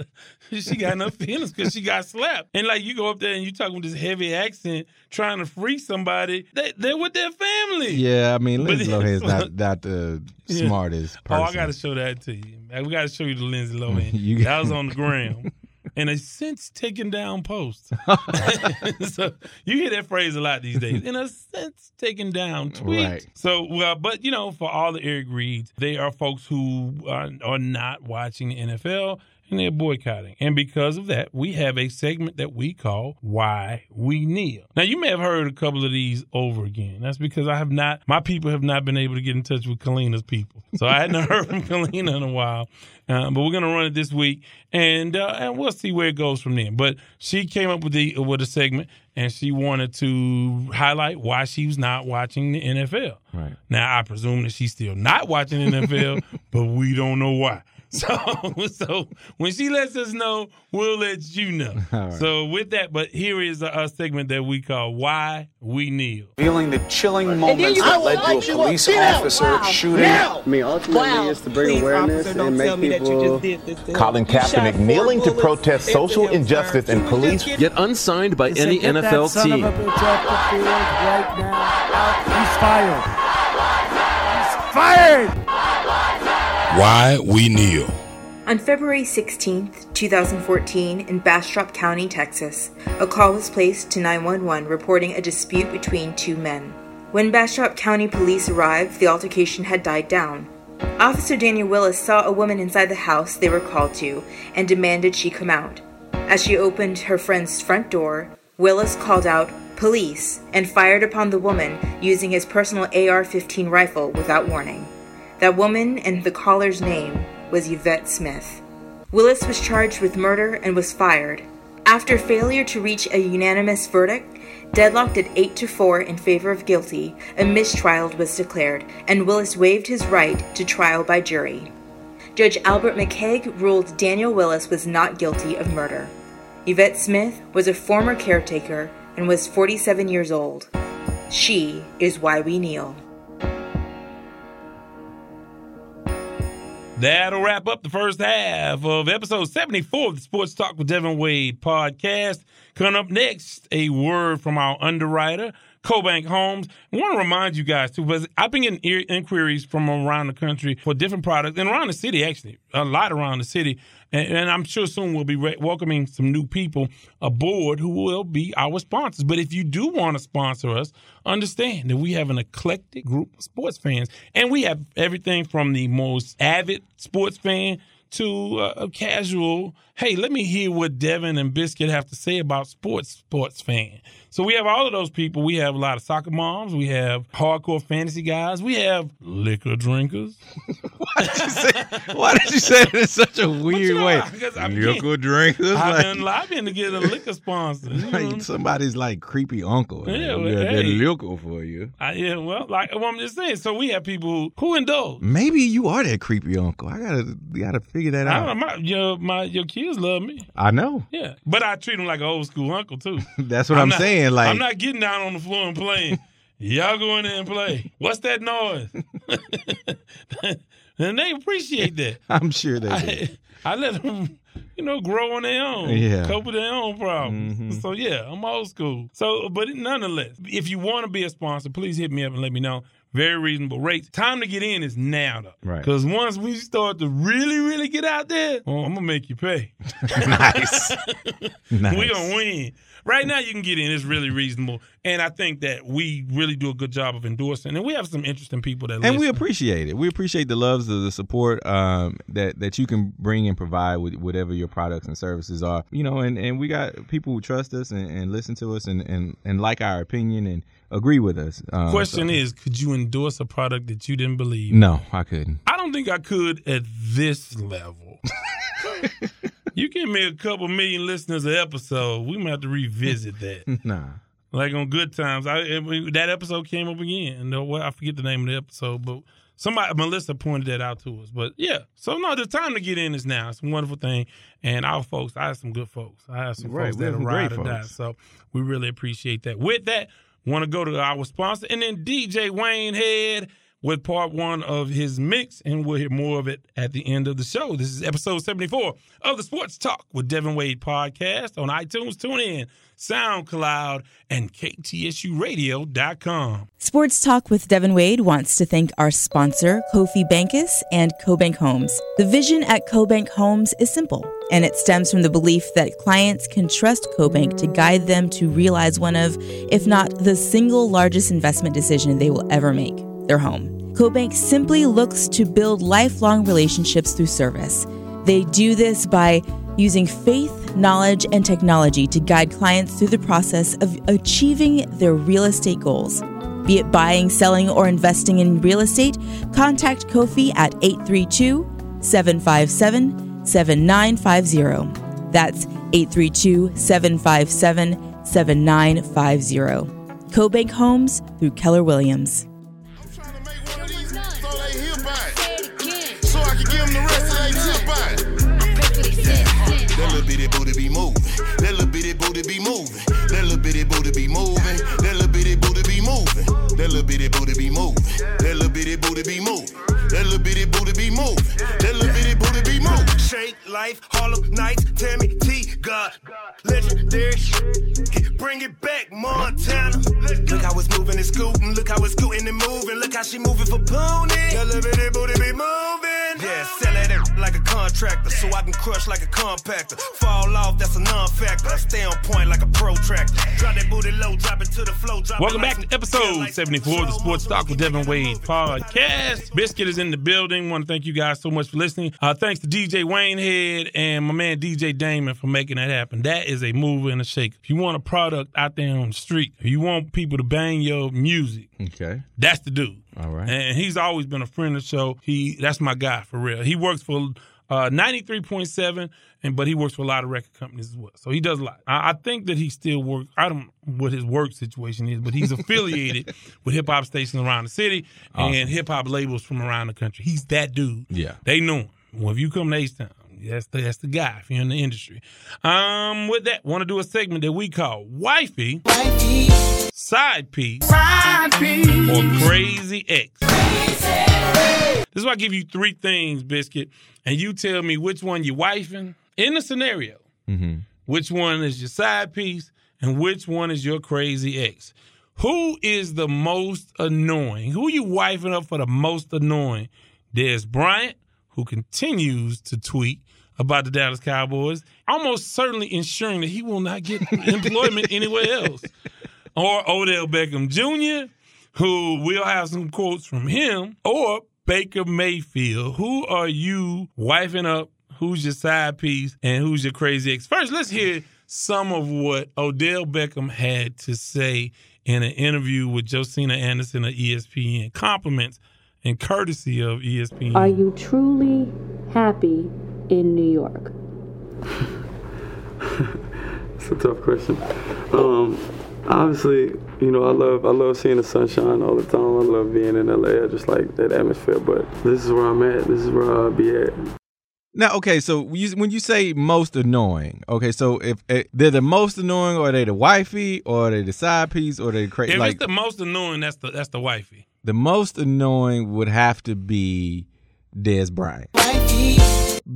[SPEAKER 2] she got no feelings because she got slapped. And like you go up there and you talking with this heavy accent, trying to free somebody, they they're with their family.
[SPEAKER 9] Yeah, I mean, Lindsay Lohan's not not the
[SPEAKER 2] Yeah.
[SPEAKER 9] smartest
[SPEAKER 2] Oh,
[SPEAKER 9] person.
[SPEAKER 2] I got to show that to you. We got to show you the Lindsay Lohan.
[SPEAKER 9] You-
[SPEAKER 2] that was on the ground. And a since taken down post. so you hear that phrase a lot these days. In a sense taken down tweet.
[SPEAKER 9] Right.
[SPEAKER 2] So, well, but you know, for all the Eric Reids, they are folks who are, are not watching the NFL and they're boycotting. And because of that, we have a segment that we call Why We Kneel. Now, you may have heard a couple of these over again. That's because I have not, my people have not been able to get in touch with Kalina's people. So I hadn't heard from Kalina in a while. Uh, but we're going to run it this week and uh, and we'll see where it goes from there. But she came up with the with a segment and she wanted to highlight why she was not watching the NFL.
[SPEAKER 9] Right.
[SPEAKER 2] Now I presume that she's still not watching the NFL, but we don't know why. So, so when she lets us know, we'll let you know.
[SPEAKER 9] All right.
[SPEAKER 2] So with that, but here is a, a segment that we call "Why We Kneel."
[SPEAKER 11] Revealing the chilling moments that led to a police officer shooting.
[SPEAKER 12] I mean, ultimately, it's to bring awareness and make people.
[SPEAKER 13] Colin Kaepernick kneeling to protest social injustice and police.
[SPEAKER 4] Yet unsigned by any NFL team.
[SPEAKER 12] He's fired. He's fired.
[SPEAKER 8] Why we kneel.
[SPEAKER 14] On February 16, 2014, in Bastrop County, Texas, a call was placed to 911 reporting a dispute between two men. When Bastrop County police arrived, the altercation had died down. Officer Daniel Willis saw a woman inside the house they were called to and demanded she come out. As she opened her friend's front door, Willis called out, Police, and fired upon the woman using his personal AR 15 rifle without warning. That woman and the caller's name was Yvette Smith. Willis was charged with murder and was fired. After failure to reach a unanimous verdict, deadlocked at 8 to 4 in favor of guilty, a mistrial was declared, and Willis waived his right to trial by jury. Judge Albert McCaig ruled Daniel Willis was not guilty of murder. Yvette Smith was a former caretaker and was 47 years old. She is why we kneel.
[SPEAKER 2] That'll wrap up the first half of episode 74 of the Sports Talk with Devin Wade podcast. Coming up next, a word from our underwriter, CoBank Homes. I want to remind you guys too, because I've been getting inquiries from around the country for different products and around the city, actually, a lot around the city. And, and I'm sure soon we'll be re- welcoming some new people aboard who will be our sponsors. But if you do want to sponsor us, understand that we have an eclectic group of sports fans, and we have everything from the most avid sports fan to uh, a casual. Hey, let me hear what Devin and Biscuit have to say about sports. Sports fan. So we have all of those people. We have a lot of soccer moms. We have hardcore fantasy guys. We have liquor drinkers.
[SPEAKER 9] Why did you say it in such a weird way?
[SPEAKER 2] I'm
[SPEAKER 9] Liquor drinkers.
[SPEAKER 2] I've
[SPEAKER 9] like-
[SPEAKER 2] been lobbying to get a liquor sponsor. You I'm
[SPEAKER 9] like somebody's like creepy uncle.
[SPEAKER 2] Yeah, well,
[SPEAKER 9] we got that
[SPEAKER 2] hey.
[SPEAKER 9] liquor for you.
[SPEAKER 2] I, yeah, well, like well, I'm just saying. So we have people who, who indulge.
[SPEAKER 9] Maybe you are that creepy uncle. I gotta gotta figure that
[SPEAKER 2] I
[SPEAKER 9] out.
[SPEAKER 2] don't know. My your my your kids love me.
[SPEAKER 9] I know.
[SPEAKER 2] Yeah, but I treat them like an old school uncle too.
[SPEAKER 9] That's what I'm,
[SPEAKER 2] not-
[SPEAKER 9] saying. Like
[SPEAKER 2] I'm not getting down on the floor and playing. Y'all go in there and play. What's that noise? and they appreciate that.
[SPEAKER 9] I'm sure they do.
[SPEAKER 2] I, I let them, you know, grow on their own,
[SPEAKER 9] Yeah.
[SPEAKER 2] cope with their own problems.
[SPEAKER 9] Mhm.
[SPEAKER 2] So yeah, I'm old school. So, but nonetheless, if you want to be a sponsor, please hit me up and let me know. Very reasonable rates. Time to get in is now, though.
[SPEAKER 9] Right.
[SPEAKER 2] Because once we start to really, really get out there, oh, I'm gonna make you pay.
[SPEAKER 9] nice. Nice.
[SPEAKER 2] We gonna win. Right now, you can get in. It's really reasonable, and I think that we really do a good job of endorsing. And we have some interesting people that
[SPEAKER 9] and we appreciate it. We appreciate the loves of the support um, that that you can bring and provide with whatever your products and services are. You know, and, and we got people who trust us and, and listen to us and, and, and like our opinion and agree with us. Um,
[SPEAKER 2] Question
[SPEAKER 9] so-
[SPEAKER 2] is, could you endorse a product that you didn't believe?
[SPEAKER 9] no, I couldn't.
[SPEAKER 2] I don't think I could at this level. you give me a couple million listeners an episode, we might have to revisit that.
[SPEAKER 9] Nah.
[SPEAKER 2] Like on Good Times, I it- that episode came up again. No, what I forget the name of the episode, but somebody Melissa pointed that out to us. But yeah, so no, the time to get in is now. It's a wonderful thing, and our folks, I have some good folks. I have some
[SPEAKER 9] Right,
[SPEAKER 2] folks that
[SPEAKER 9] some
[SPEAKER 2] ride or die. So we really appreciate that. With that, want to go to our sponsor, and then DJ Wayne Head with part one of his mix, and we'll hear more of it at the end of the show. This is episode 74 of the Sports Talk with Devin Wade podcast on iTunes, TuneIn, SoundCloud, and KTSURadio.com.
[SPEAKER 15] Sports Talk with Devin Wade wants to thank our sponsor, Kofi Bankus and CoBank Homes. The vision at CoBank Homes is simple, and it stems from the belief that clients can trust CoBank to guide them to realize one of, if not the single largest investment decision they will ever make their home. CoBank simply looks to build lifelong relationships through service. They do this by using faith, knowledge, and technology to guide clients through the process of achieving their real estate goals. Be it buying, selling, or investing in real estate, contact Kofi at 832 757 7950. That's 832 757 7950. CoBank Homes through Keller Williams.
[SPEAKER 16] Them the rest of their tip. That little bitty booty be moving. That little bitty booty be moving. That little bitty booty be moving. That little bitty booty be moving. That little bitty booty be moving. That little bitty booty be moving. That little bitty booty be moving. That little bitty booty be moving. Shake life, Harlem Nights, Tammy T, God, legendary. Bring it back, Montana. Look how it's moving and scooting. Look how it's scooting and moving. Look how she moving for pony. That little bitty booty be moving. Yeah, sell ass like a contractor, so I can crush like a compactor. Fall off, that's a non-factor. I stay on point like a protractor. Drop that booty low, drop it to the flow. Drop
[SPEAKER 2] Welcome back to episode 74 of the Sports Talk with Devin Wade podcast. Biscuit is in the building. Want to thank you guys so much for listening. Uh, thanks to DJ Wayne Head and my man DJ Damon for making that happen. That is a mover and a shaker. If you want a product out there on the street, if you want people to bang your music,
[SPEAKER 9] Okay.
[SPEAKER 2] that's the dude.
[SPEAKER 9] All right.
[SPEAKER 2] And he's always been a friend of the show. He that's my guy for real. He works for uh, 93.7, and but he works for a lot of record companies as well. So he does a lot. I, I think that he still works. I don't know what his work situation is, but he's affiliated with hip hop stations around the city
[SPEAKER 9] Awesome.
[SPEAKER 2] and hip hop labels from around the country. He's that dude.
[SPEAKER 9] Yeah.
[SPEAKER 2] They know him. Well, if you come to H Town, that's the, that's the guy if you're in the industry. Um, with that, want to do a segment that we call Wifey, Side Piece, or Crazy X. This is why I give you three things, Biscuit, and you tell me which one you wifing in the scenario,
[SPEAKER 9] Mm-hmm.
[SPEAKER 2] which one is your side piece, and which one is your crazy ex. Who is the most annoying? Who you wifing up for the most annoying? Dez Bryant, who continues to tweet about the Dallas Cowboys, almost certainly ensuring that he will not get employment anywhere else. Or Odell Beckham Jr., who we'll have some quotes from him, or Baker Mayfield. Who are you wifing up? Who's your side piece? And who's your crazy ex? First, let's hear some of what Odell Beckham had to say in an interview with Josina Anderson of ESPN. Compliments and courtesy of ESPN.
[SPEAKER 17] Are you truly happy in New York?
[SPEAKER 12] It's a tough question. Um, obviously, you know, I love I love seeing the sunshine all the time. I love being in LA. I just like that atmosphere. But this is where I'm at. This is where I'll be at.
[SPEAKER 9] Now, okay, so you, when you say most annoying, okay, so if, if they're the most annoying, or are they the wifey, or are they the side piece, or they crazy?
[SPEAKER 2] If
[SPEAKER 9] Like
[SPEAKER 2] it's the most annoying, that's the that's the wifey.
[SPEAKER 9] the most annoying would have to be Dez Bryant.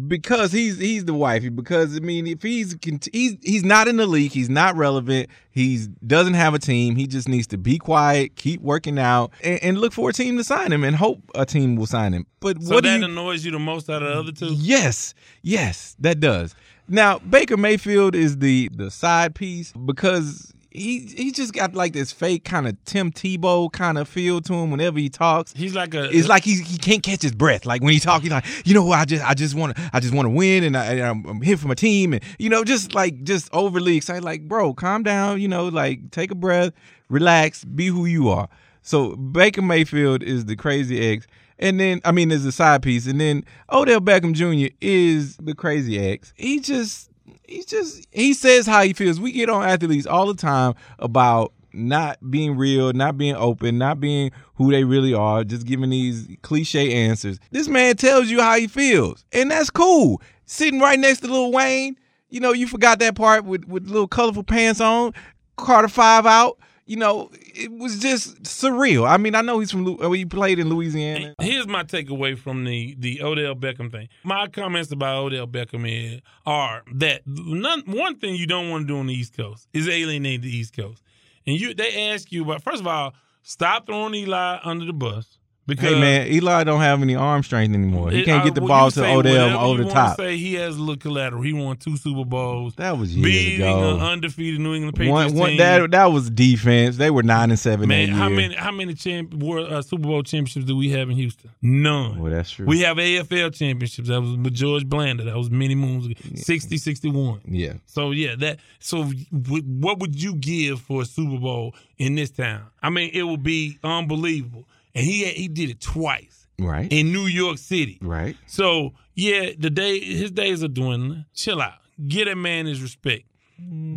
[SPEAKER 9] Because he's he's the wifey. Because I mean, if he's he's he's not in the league, he's not relevant. He's doesn't have a team. He just needs to be quiet, keep working out, and, and look for a team to sign him, and hope a team will sign him. But
[SPEAKER 2] So
[SPEAKER 9] what
[SPEAKER 2] that
[SPEAKER 9] you?
[SPEAKER 2] annoys you the most out of the other two?
[SPEAKER 9] Yes, yes, that does. Now Baker Mayfield is the the side piece because he he just got like this fake kind of Tim Tebow kind of feel to him whenever he talks.
[SPEAKER 2] He's like a.
[SPEAKER 9] It's like he he can't catch his breath. Like when he talk, he's like, you know what? I just I just want to I just want to win, and, I, and I'm, I'm here for my team, and you know, just like just overly excited. Like, bro, calm down. You know, like take a breath, relax, be who you are. So Baker Mayfield is the crazy ex, and then I mean, there's a side piece, and then Odell Beckham Jr. is the crazy ex. He just he's just he says how he feels. We get on athletes all the time about not being real, not being open, not being who they really are, just giving these cliche answers. This man tells you how he feels, and that's cool. Sitting right next to Lil Wayne, you know, you forgot that part with with little colorful pants on, Carter Five out. You know, it was just surreal. I mean, I know he's from he played in Louisiana.
[SPEAKER 2] Here's my takeaway from the the Odell Beckham thing. My comments about Odell Beckham is, are that none, one thing you don't want to do on the East Coast is alienate the East Coast. And you they ask you about first of all, stop throwing Eli under the bus because
[SPEAKER 9] Hey man, Eli don't have any arm strength anymore. He can't get the ball to Odell over the top.
[SPEAKER 2] Say he has a little collateral. He won two Super Bowls.
[SPEAKER 9] That was years
[SPEAKER 2] beating
[SPEAKER 9] ago.
[SPEAKER 2] an undefeated New England Patriots
[SPEAKER 9] One, one,
[SPEAKER 2] team.
[SPEAKER 9] that that was defense. They were nine and seven
[SPEAKER 2] Man, how
[SPEAKER 9] year.
[SPEAKER 2] many how many champ, world, uh, Super Bowl championships do we have in Houston? None.
[SPEAKER 9] Well, that's true.
[SPEAKER 2] We have AFL championships. That was with George Blanda. That was many moons ago. 60, 61.
[SPEAKER 9] Yeah.
[SPEAKER 2] So yeah, that. So w- what would you give for a Super Bowl in this town? I mean, it would be unbelievable. And he he did it twice
[SPEAKER 9] Right.
[SPEAKER 2] in New York City.
[SPEAKER 9] Right.
[SPEAKER 2] So yeah, the day his days are dwindling. Chill out. Get that man his respect.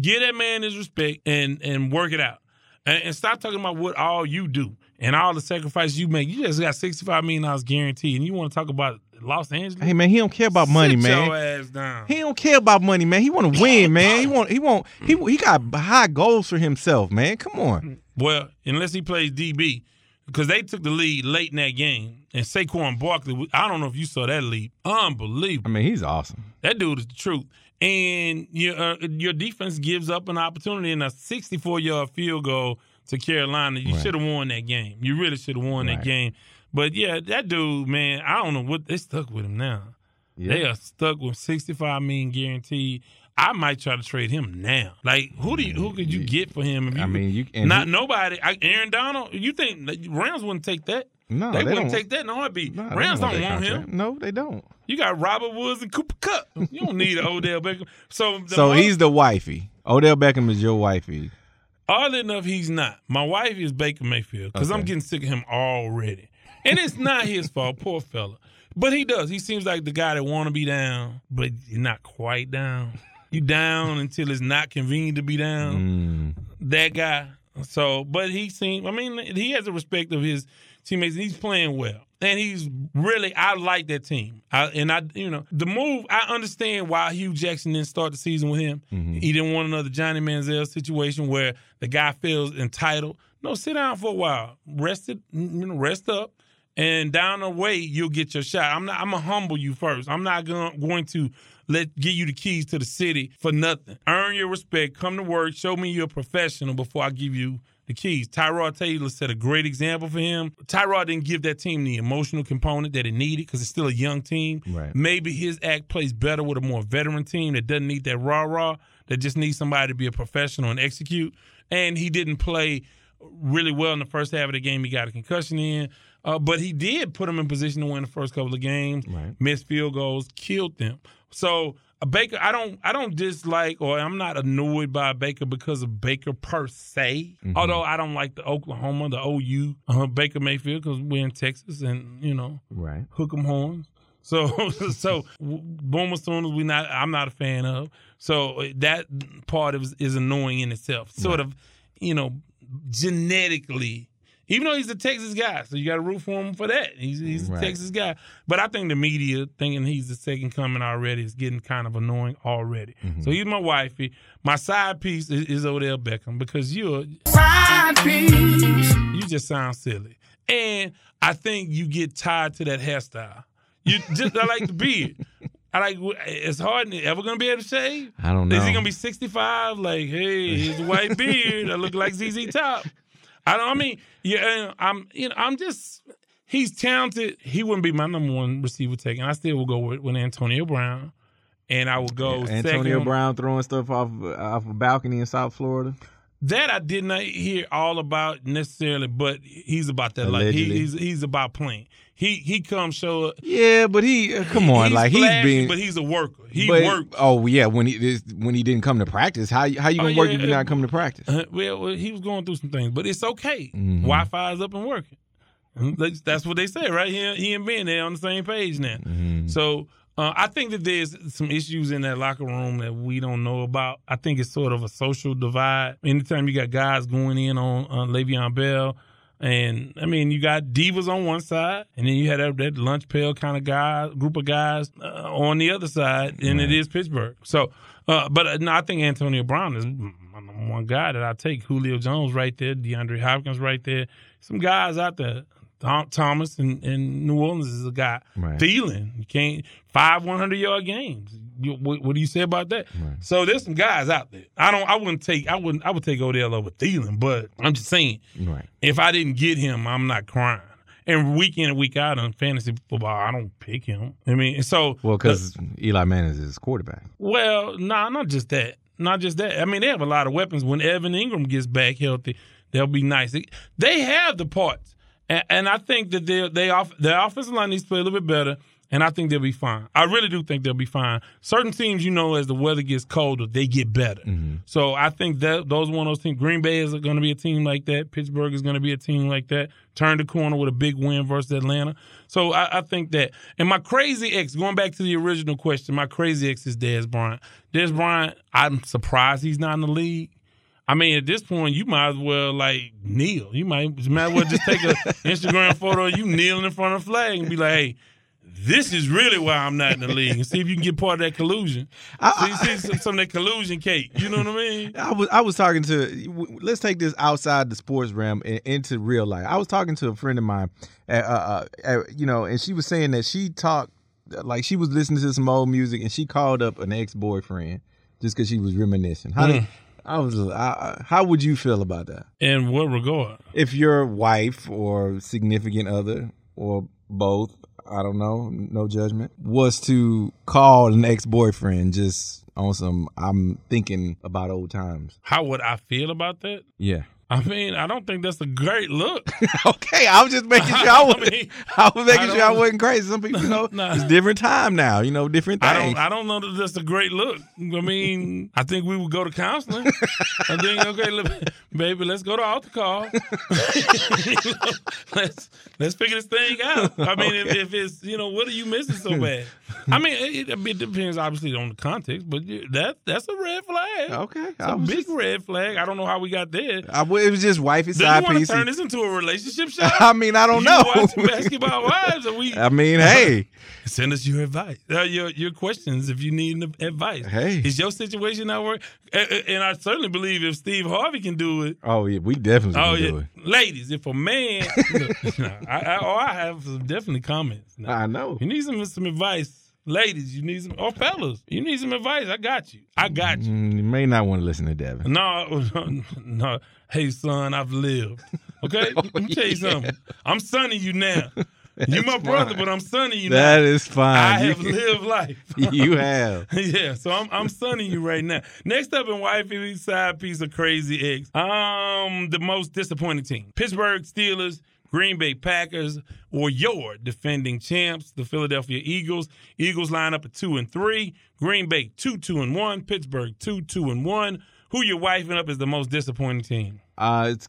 [SPEAKER 2] Get that man his respect and and work it out. And, and stop talking about what all you do and all the sacrifices you make. You just got sixty five million dollars guaranteed, and you want to talk about Los Angeles?
[SPEAKER 9] Hey man, he don't care about money,
[SPEAKER 2] Sit
[SPEAKER 9] man.
[SPEAKER 2] Your ass down.
[SPEAKER 9] He don't care about money, man. He want to win, man. He want he want he he got high goals for himself, man. Come on.
[SPEAKER 2] Well, unless he plays DB, because they took the lead late in that game, and Saquon Barkley. I don't know if you saw that lead. Unbelievable.
[SPEAKER 9] I mean, he's awesome.
[SPEAKER 2] That dude is the truth. And your uh, your defense gives up an opportunity in a 64 yard field goal to Carolina. You
[SPEAKER 9] Right.
[SPEAKER 2] should have won that game. You really should have won that game. But yeah, that dude, man, I don't know what they stuck with him now. They are stuck with 65 million guaranteed. I might try to trade him now. Like who do you who could you get for him? If you,
[SPEAKER 9] I mean, you- and
[SPEAKER 2] not
[SPEAKER 9] who-
[SPEAKER 2] nobody. I, Aaron Donald. You think Rams wouldn't take that?
[SPEAKER 9] No,
[SPEAKER 2] they,
[SPEAKER 9] they
[SPEAKER 2] wouldn't
[SPEAKER 9] don't-
[SPEAKER 2] take that in a heartbeat.
[SPEAKER 9] Nah, they
[SPEAKER 2] Rams
[SPEAKER 9] don't
[SPEAKER 2] don't
[SPEAKER 9] want
[SPEAKER 2] want him.
[SPEAKER 9] No, they don't.
[SPEAKER 2] You got Robert Woods and Cooper Kupp. You don't need an Odell Beckham. So, the
[SPEAKER 9] So
[SPEAKER 2] mo-
[SPEAKER 9] he's the wifey. Odell Beckham is your wifey.
[SPEAKER 2] oddly enough, he's not. My wife is Baker Mayfield because I'm getting sick of him already, and it's not his fault. Poor fella, but he does. He seems like the guy that want to be down, but you're not quite down. You down until it's not convenient to be down. Mm. That guy. So, but he seems. I mean, he has a respect of his teammates. and He's playing well, and he's really. I like that team. I, and I, you know, the move. I understand why Hue Jackson didn't start the season with him. Mm-hmm. He didn't want another Johnny Manziel situation where the guy feels entitled. No, sit down for a while, rest it, you know, rest up, and down the way you'll get your shot. I'm not. I'm gonna humble you first. I'm not gonna, going to let give you the keys to the city for nothing. Earn your respect. Come to work. Show me you're a professional before I give you the keys. Tyrod Taylor set a great example for him. Tyrod didn't give that team the emotional component that it needed because it's still a young team.
[SPEAKER 9] Right.
[SPEAKER 2] Maybe his act plays better with a more veteran team that doesn't need that rah rah, that just needs somebody to be a professional and execute. And he didn't play really well in the first half of the game. He got a concussion in. Uh, but he did put him in position to win the first couple of games.
[SPEAKER 9] Right.
[SPEAKER 2] Missed field goals, killed them. So a Baker, I don't, I don't dislike or I'm not annoyed by a Baker because of Baker per se.
[SPEAKER 9] Mm-hmm.
[SPEAKER 2] Although I don't like the Oklahoma, the OU uh, Baker Mayfield because we're in Texas and you know
[SPEAKER 9] Right.
[SPEAKER 2] hook 'em horns. So so Boomer Sooners we not I'm not a fan of. So that part is is annoying in itself. Sort of, you know, genetically Even though he's a Texas guy, so you got to root for him for that. He's, he's
[SPEAKER 9] Right.
[SPEAKER 2] a Texas guy. But I think the media thinking he's the second coming already is getting kind of annoying already.
[SPEAKER 9] Mm-hmm.
[SPEAKER 2] So he's my wifey. My side piece is, is Odell Beckham because you're you just sound silly. And I think you get tied to that hairstyle. You just I like the beard. I like it's hard. Ever gonna be able to shave?
[SPEAKER 9] I don't know.
[SPEAKER 2] Is he gonna be sixty five? Like, hey, here's a white beard. I look like ZZ Top. I don't. I mean, yeah. I'm. You know, I'm just. He's talented. He wouldn't be my number one receiver taken. I still will go with, with Antonio Brown, and I would go
[SPEAKER 9] Antonio
[SPEAKER 2] second.
[SPEAKER 9] Brown throwing stuff off off a balcony in South Florida.
[SPEAKER 2] That I did not hear all about necessarily, but he's about that. Like he, he's he's about playing. He he comes show up.
[SPEAKER 9] Yeah, but he uh, come on,
[SPEAKER 2] he's
[SPEAKER 9] like he's
[SPEAKER 2] flashy,
[SPEAKER 9] being.
[SPEAKER 2] but he's a worker. He
[SPEAKER 9] but-
[SPEAKER 2] worked.
[SPEAKER 9] Oh yeah, when he this, when he didn't come to practice, how you- how you
[SPEAKER 2] Oh,
[SPEAKER 9] gonna work
[SPEAKER 2] yeah,
[SPEAKER 9] if you're
[SPEAKER 2] uh,
[SPEAKER 9] not coming to practice?
[SPEAKER 2] Uh, well, well, he was going through some things, but it's okay.
[SPEAKER 9] Mhm.
[SPEAKER 2] Wi-Fi is up and working. Mhm. That's- That's what they say, right? He, he and Ben, they're on the same page now.
[SPEAKER 9] Mm-hmm.
[SPEAKER 2] So uh, I think that there's some issues in that locker room that we don't know about. I think it's sort of a social divide. Anytime you got guys going in on, on Le'Veon Bell, and I mean, you got divas on one side, and then you had that, that lunch pail kind of guy group of guys uh, on the other side, and it is Pittsburgh. So, uh, but uh, no, I think Antonio Brown is my number one guy that I take. Julio Jones right there, DeAndre Hopkins right there. Some guys out there. Thomas in, in New Orleans is a guy.
[SPEAKER 9] Right.
[SPEAKER 2] Thielen, you can't five one hundred yard games. You, what, what do you say about that? So there's some guys out there. I don't. I wouldn't take. I wouldn't. I would take Odell over Thielen, but I'm just saying.
[SPEAKER 9] Right.
[SPEAKER 2] If I didn't get him, I'm not crying. And week in and week out on fantasy football, I don't pick him. I mean, so
[SPEAKER 9] Well, because Eli Manning is his quarterback.
[SPEAKER 2] well, nah, not just that. Not just that. I mean, they have a lot of weapons. When Evan Engram gets back healthy, they'll be nice. They have the parts, and, and I think that they they off their offensive line needs to play a little bit better. And I think they'll be fine. I really do think they'll be fine. Certain teams, you know, as the weather gets colder, they get better. Mm-hmm. So I think that those one of those teams. Green Bay is going to be a team like that. Pittsburgh is going to be a team like that. Turn the corner with a big win versus Atlanta. So I, I think that. And my crazy ex, going back to the original question, my crazy ex is Dez Bryant. Dez Bryant, I'm surprised he's not in the league. I mean, at this point, you might as well like kneel. You might, you might as well just take an Instagram photo of you kneeling in front of the flag and be like, "Hey, this is really why I'm not in the league." And see if you can get part of that collusion. see, see some, some of that collusion cake. You know what I mean?
[SPEAKER 9] I was I was talking to. Let's take this outside the sports realm and into real life. I was talking to a friend of mine, uh, uh, uh, you know, and she was saying that she talked like she was listening to some old music and she called up an ex boyfriend just because she was reminiscing. How did
[SPEAKER 2] Mm.
[SPEAKER 9] I was I, how would you feel about that?
[SPEAKER 2] In what regard?
[SPEAKER 9] If your wife or significant other or both, I don't know, no judgment, was to call an ex boyfriend just on some I'm thinking about old times.
[SPEAKER 2] How would I feel about that?
[SPEAKER 9] Yeah.
[SPEAKER 2] I mean, I don't think that's a great look.
[SPEAKER 9] okay, I was just making sure I was.
[SPEAKER 2] mean,
[SPEAKER 9] I was making
[SPEAKER 2] I
[SPEAKER 9] sure I wasn't crazy. Some people, you know,
[SPEAKER 2] Nah.
[SPEAKER 9] it's different time now. You know, different
[SPEAKER 2] I don't. I don't know that that's a great look. I mean, I think we would go to counseling. I think, okay, look, baby, let's go to altar call. let's let's figure this thing out. I mean, if, if it's you know, what are you missing so bad? I mean, it, it depends obviously on the context, but that that's a red flag.
[SPEAKER 9] Okay,
[SPEAKER 2] it's
[SPEAKER 9] I
[SPEAKER 2] a
[SPEAKER 9] was
[SPEAKER 2] big red flag. I don't know how we got there.
[SPEAKER 9] I, it was just wifey
[SPEAKER 2] Do you
[SPEAKER 9] side piece.
[SPEAKER 2] turn this into a relationship show?
[SPEAKER 9] I mean, I don't
[SPEAKER 2] You
[SPEAKER 9] know.
[SPEAKER 2] watching basketball wives, we?
[SPEAKER 9] I mean, hey.
[SPEAKER 2] send us your advice, uh, your your questions if you need advice.
[SPEAKER 9] Hey.
[SPEAKER 2] is your situation not work? And, and I certainly believe if Steve Harvey can do it.
[SPEAKER 9] Oh yeah, we definitely
[SPEAKER 2] Oh
[SPEAKER 9] can
[SPEAKER 2] yeah,
[SPEAKER 9] do it.
[SPEAKER 2] ladies, if a man, no, I, I, oh, I have some definitely comments. No.
[SPEAKER 9] I know.
[SPEAKER 2] You need some some advice, ladies. You need some, or fellas, you need some advice. I got you. I got you.
[SPEAKER 9] Mm, you may not want to listen to Devin.
[SPEAKER 2] No, no. Hey, son, I've lived. Okay, let me tell you something. I'm sonning you now. You my
[SPEAKER 9] That's
[SPEAKER 2] brother, but I'm sonning you now.
[SPEAKER 9] That is fine.
[SPEAKER 2] I have lived life.
[SPEAKER 9] You have.
[SPEAKER 2] yeah, so I'm I'm sunning you right now. Next up in wifey side piece of crazy eggs. Um, the most disappointing team: Pittsburgh Steelers, Green Bay Packers, or your defending champs, the Philadelphia Eagles. Eagles line up at two and three. Green Bay two two and one. Pittsburgh two two and one. Who you wifing up is the most disappointing team?
[SPEAKER 9] Uh, it's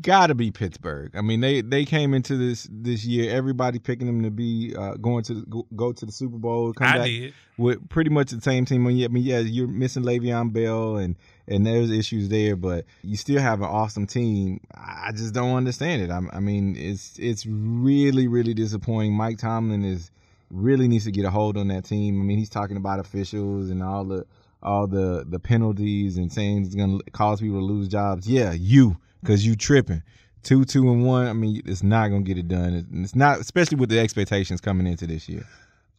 [SPEAKER 9] got to be Pittsburgh. I mean, they they came into this this year, everybody picking them to be uh, going to go, go to the Super Bowl. Come
[SPEAKER 2] I
[SPEAKER 9] back
[SPEAKER 2] did.
[SPEAKER 9] with pretty much the same team. I mean, yeah, you're missing Le'Veon Bell, and and there's issues there, but you still have an awesome team. I just don't understand it. I, I mean, it's it's really really disappointing. Mike Tomlin is really needs to get a hold on that team. I mean, he's talking about officials and all the all the the penalties and saying it's going to cause people to lose jobs. Yeah, you because you tripping. Two, two, and one. I mean, it's not to get it done. It's not, especially with the expectations coming into this year.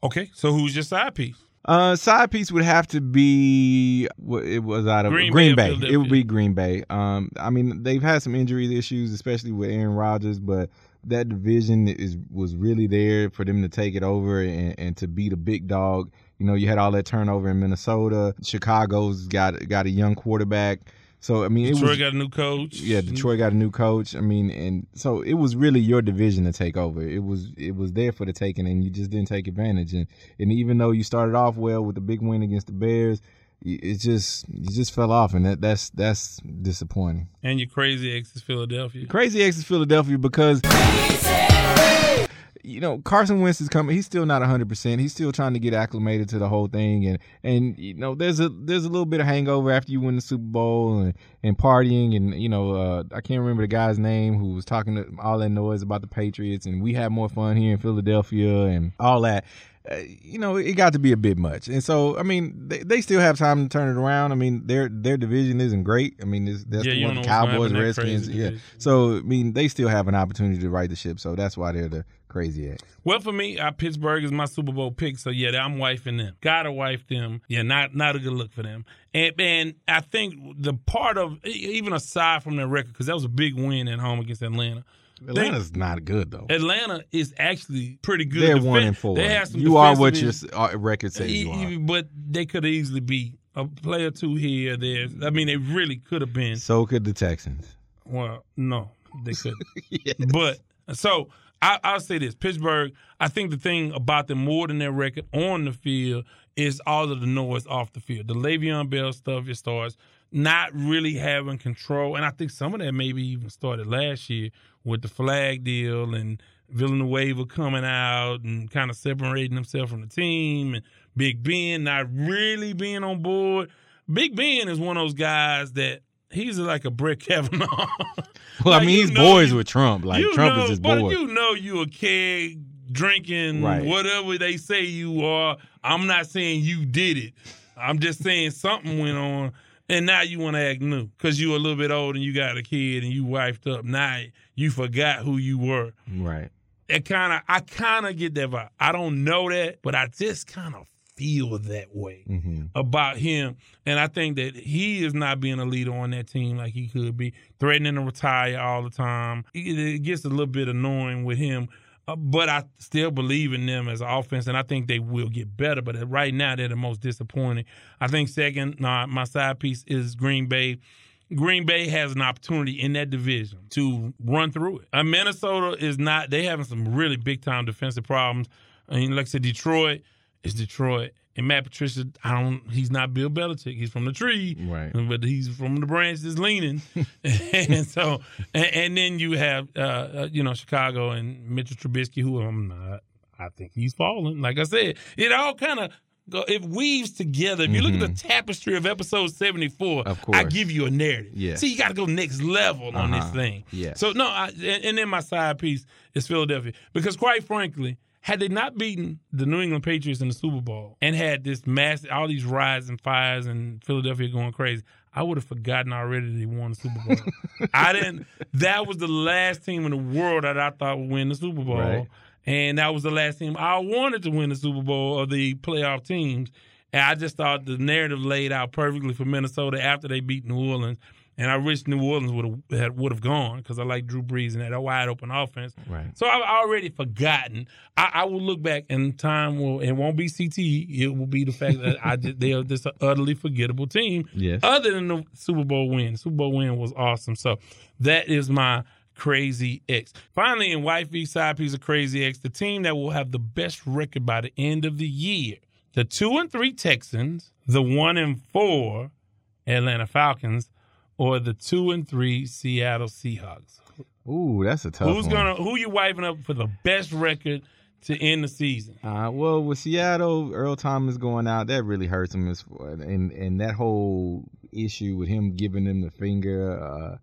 [SPEAKER 2] Okay, so who's your side piece?
[SPEAKER 9] Uh, side piece would have to be what it was out of
[SPEAKER 2] Green
[SPEAKER 9] Green,
[SPEAKER 2] Bay
[SPEAKER 9] Bay. It would be Green Bay. Um, I mean they've had some injury issues, especially with Aaron Rodgers, but that division is was really there for them to take it over and, and to beat a big dog. You know, you had all that turnover in Minnesota. Chicago's got got a young quarterback. So I mean, it
[SPEAKER 2] Detroit
[SPEAKER 9] was
[SPEAKER 2] got a new coach.
[SPEAKER 9] yeah, Detroit got a new coach. I mean, and so it was really your division to take over. It was it was there for the taking, and you just didn't take advantage. And and even though you started off well with the big win against the Bears, y- it just you just fell off, and that that's that's disappointing.
[SPEAKER 2] And your crazy ex is Philadelphia.
[SPEAKER 9] Crazy X is Philadelphia because you know Carson Wentz is coming. He's still not 100. percent He's still trying to get acclimated to the whole thing, and and you know there's a there's a little bit of hangover after you win the Super Bowl and, and partying, and you know uh, I can't remember the guy's name who was talking to all that noise about the Patriots, and we had more fun here in Philadelphia and all that. Uh, you know, it got to be a bit much, and so I mean, they, they still have time to turn it around. I mean, their their division isn't great. I mean, that's
[SPEAKER 2] Yeah,
[SPEAKER 9] the one the Cowboys, Redskins, yeah. So I mean, they still have an opportunity to right the ship. So that's why they're the crazy X.
[SPEAKER 2] Well, for me, uh, Pittsburgh is my Super Bowl pick. So yeah, I'm wifing them. Gotta wife them. Yeah, not not a good look for them. And and I think the part of even aside from their record, because that was a big win at home against Atlanta.
[SPEAKER 9] Atlanta's not good though.
[SPEAKER 2] Atlanta is actually pretty good.
[SPEAKER 9] They're one and four.
[SPEAKER 2] They have some
[SPEAKER 9] you are what your uh, record says you are.
[SPEAKER 2] But they could easily be a player two here, there. I mean, they really could have been.
[SPEAKER 9] So could the Texans.
[SPEAKER 2] Well, no, they couldn't. But so I, I'll say this: Pittsburgh. I think the thing about them more than their record on the field is all of the noise off the field. The Le'Veon Bell stuff. It starts not really having control, and I think some of that maybe even started last year with the flag deal and Villanueva coming out and kind of separating himself from the team, and Big Ben not really being on board. Big Ben is one of those guys that he's like a Brett Kavanaugh.
[SPEAKER 9] Well, I mean, he's boys
[SPEAKER 2] you-
[SPEAKER 9] with Trump. Like Trump
[SPEAKER 2] know,
[SPEAKER 9] is his boy.
[SPEAKER 2] you know you a keg drinking
[SPEAKER 9] Right.
[SPEAKER 2] whatever they say you are. I'm not saying you did it. I'm just saying something went on, and now you want to act new because you a little bit old and you got a kid and you wifed up. Now you forgot who you were.
[SPEAKER 9] Right.
[SPEAKER 2] It kind of, I kind of get that vibe. I don't know that, but I just kind of feel that way
[SPEAKER 9] Mm-hmm.
[SPEAKER 2] about him. And I think that he is not being a leader on that team like he could be, threatening to retire all the time. It, gets a little bit annoying with him. Uh, but I still believe in them as an offense, and I think they will get better. But right now, they're the most disappointing. I think second, nah, my side piece is Green Bay. Green Bay has an opportunity in that division to run through it. Uh, Minnesota is not. They having some really big time defensive problems. I mean, like I said, Detroit is Detroit, and Matt Patricia. I don't. He's not Bill Belichick. He's from the tree,
[SPEAKER 9] Right.
[SPEAKER 2] But he's from the branch that's leaning, and so and, and then you have uh, uh, you know Chicago and Mitchell Trubisky, who I'm not. I think he's falling. Like I said, it all kind of. It weaves together. If you look at the tapestry of episode 74,
[SPEAKER 9] Mm-hmm. Of course.
[SPEAKER 2] I give you a narrative.
[SPEAKER 9] Yeah.
[SPEAKER 2] See, you got to go next level on this
[SPEAKER 9] Uh-huh.
[SPEAKER 2] thing.
[SPEAKER 9] Yeah.
[SPEAKER 2] So, no, I, and, and then my side piece is Philadelphia. Because, quite frankly, had they not beaten the New England Patriots in the Super Bowl and had this massive, all these riots and fires and Philadelphia going crazy, I would have forgotten already that they won the Super Bowl. I didn't. That was the last team in the world that I thought would win the Super Bowl.
[SPEAKER 9] Right.
[SPEAKER 2] And that was the last team I wanted to win the Super Bowl of the playoff teams. And I just thought the narrative laid out perfectly for Minnesota after they beat New Orleans. And I wish New Orleans would have would have gone because I like Drew Brees and that wide open offense.
[SPEAKER 9] Right.
[SPEAKER 2] So I've already forgotten. I, I will look back and time will it won't be CT. It will be the fact that I just, they are just an utterly forgettable team.
[SPEAKER 9] Yes.
[SPEAKER 2] Other than the Super Bowl win, Super Bowl win was awesome. So that is my crazy X. Finally, in wifey side piece of crazy X, the team that will have the best record by the end of the year, the two and three Texans, the one and four Atlanta Falcons, or the two and three Seattle Seahawks?
[SPEAKER 9] Ooh, that's a tough
[SPEAKER 2] Who's
[SPEAKER 9] one.
[SPEAKER 2] gonna who you wiping up for the best record to end the season?
[SPEAKER 9] Uh, well, with Seattle, Earl Thomas going out, that really hurts him. As, and and that whole issue with him giving them the finger, uh,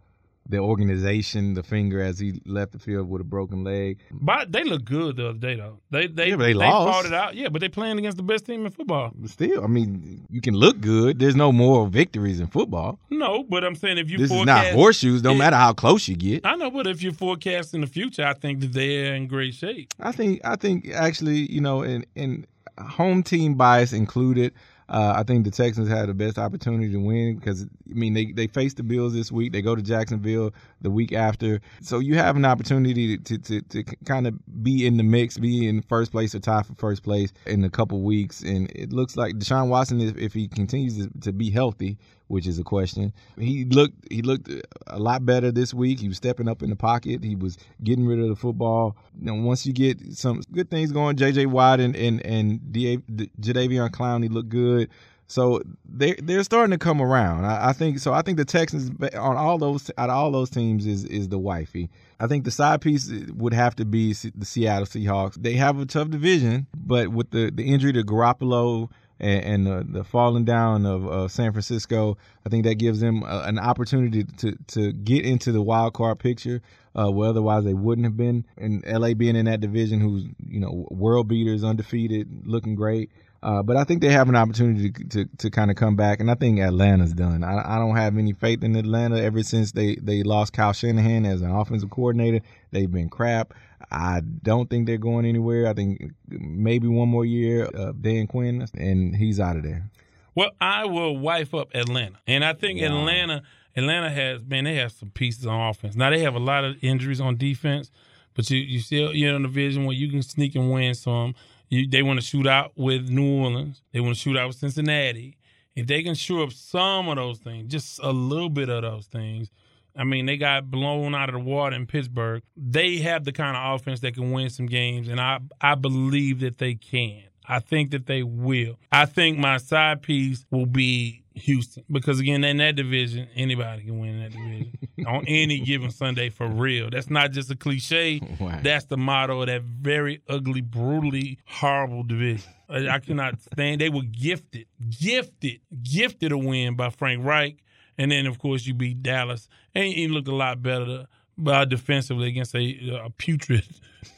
[SPEAKER 9] the organization the finger as he left the field with a broken leg.
[SPEAKER 2] But they look good the other day though. They they
[SPEAKER 9] Yeah, they lost.
[SPEAKER 2] fought it out. Yeah, but they playing against the best team in football.
[SPEAKER 9] Still, I mean, you can look good. There's no moral victories in football.
[SPEAKER 2] No, but I'm saying if you
[SPEAKER 9] this is not horseshoes. No
[SPEAKER 2] Yeah.
[SPEAKER 9] matter how close you get.
[SPEAKER 2] I know, but if you're forecasting the future, I think that they're in great shape.
[SPEAKER 9] I think I think actually, you know, in in home team bias included, uh, I think the Texans had the best opportunity to win because I mean they they face the Bills this week. They go to Jacksonville the week after, so you have an opportunity to to, to, kind of be in the mix, be in first place or tie for first place in a couple weeks. And it looks like Deshaun Watson, if, if he continues to, to be healthy, which is a question. He looked he looked a lot better this week. He was stepping up in the pocket. He was getting rid of the football. You once you get some good things going, J.J. Watt and and and Jadeveon Clowney look good. So they they're starting to come around. I, I think so. I think the Texans on all those out of all those teams is is the wifey. I think the side piece would have to be the Seattle Seahawks. They have a tough division, but with the the injury to Garoppolo and, and the, falling down of uh, San Francisco, I think that gives them a, an opportunity to to get into the wild card picture, uh, where otherwise they wouldn't have been. And LA being in that division, who's you know world beaters, undefeated, looking great. Uh, but I think they have an opportunity to to, to kind of come back, and I think Atlanta's done. I, I don't have any faith in Atlanta ever since they they lost Kyle Shanahan as an offensive coordinator. They've been crap. I don't think they're going anywhere. I think maybe one more year of Dan Quinn, and he's out of there.
[SPEAKER 2] Well, I will wife up Atlanta, and I think Atlanta Atlanta has man they have some pieces on offense. Now they have a lot of injuries on defense, but you you still you're in a division where you can sneak and win some. They want to shoot out with New Orleans. They want to shoot out with Cincinnati. If they can shore up some of those things, just a little bit of those things. I mean, they got blown out of the water in Pittsburgh. They have the kind of offense that can win some games, and I I believe that they can. I think that they will. I think my side piece will be Houston because again, in that division, anybody can win in that division on any given Sunday for real. That's not just a cliche.
[SPEAKER 9] Wow.
[SPEAKER 2] That's the motto of that very ugly, brutally horrible division. I I cannot stand. They were gifted, gifted, gifted a win by Frank Reich, and then of course you beat Dallas, and you looked a lot better uh, defensively against a, a putrid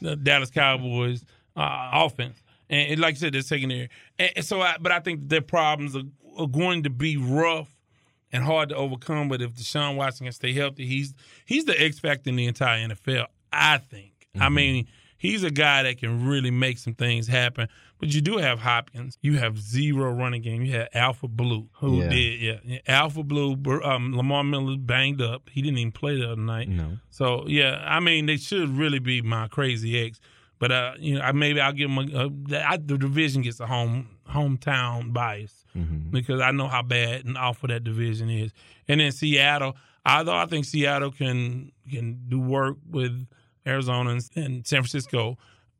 [SPEAKER 2] Dallas Cowboys uh, offense. And and like I said, they're taking there. And, and so, I, but I think their problems are, are going to be rough and hard to overcome. But if Deshaun Watson can stay healthy, he's he's the X factor in the entire NFL. I think. I mean, he's a guy that can really make some things happen. But you do have Hopkins. You have zero running game. You had Alfred Blue, who
[SPEAKER 9] Yeah.
[SPEAKER 2] did yeah, yeah, Alfred Blue. Um, Lamar Miller banged up. He didn't even play the other night.
[SPEAKER 9] No.
[SPEAKER 2] So yeah, I mean, they should really be my crazy ex. But uh, you know, I, maybe I'll give them a, a I, the division gets a home hometown bias because I know how bad and awful that division is. And then Seattle, although I think Seattle can can do work with Arizona and, and San Francisco,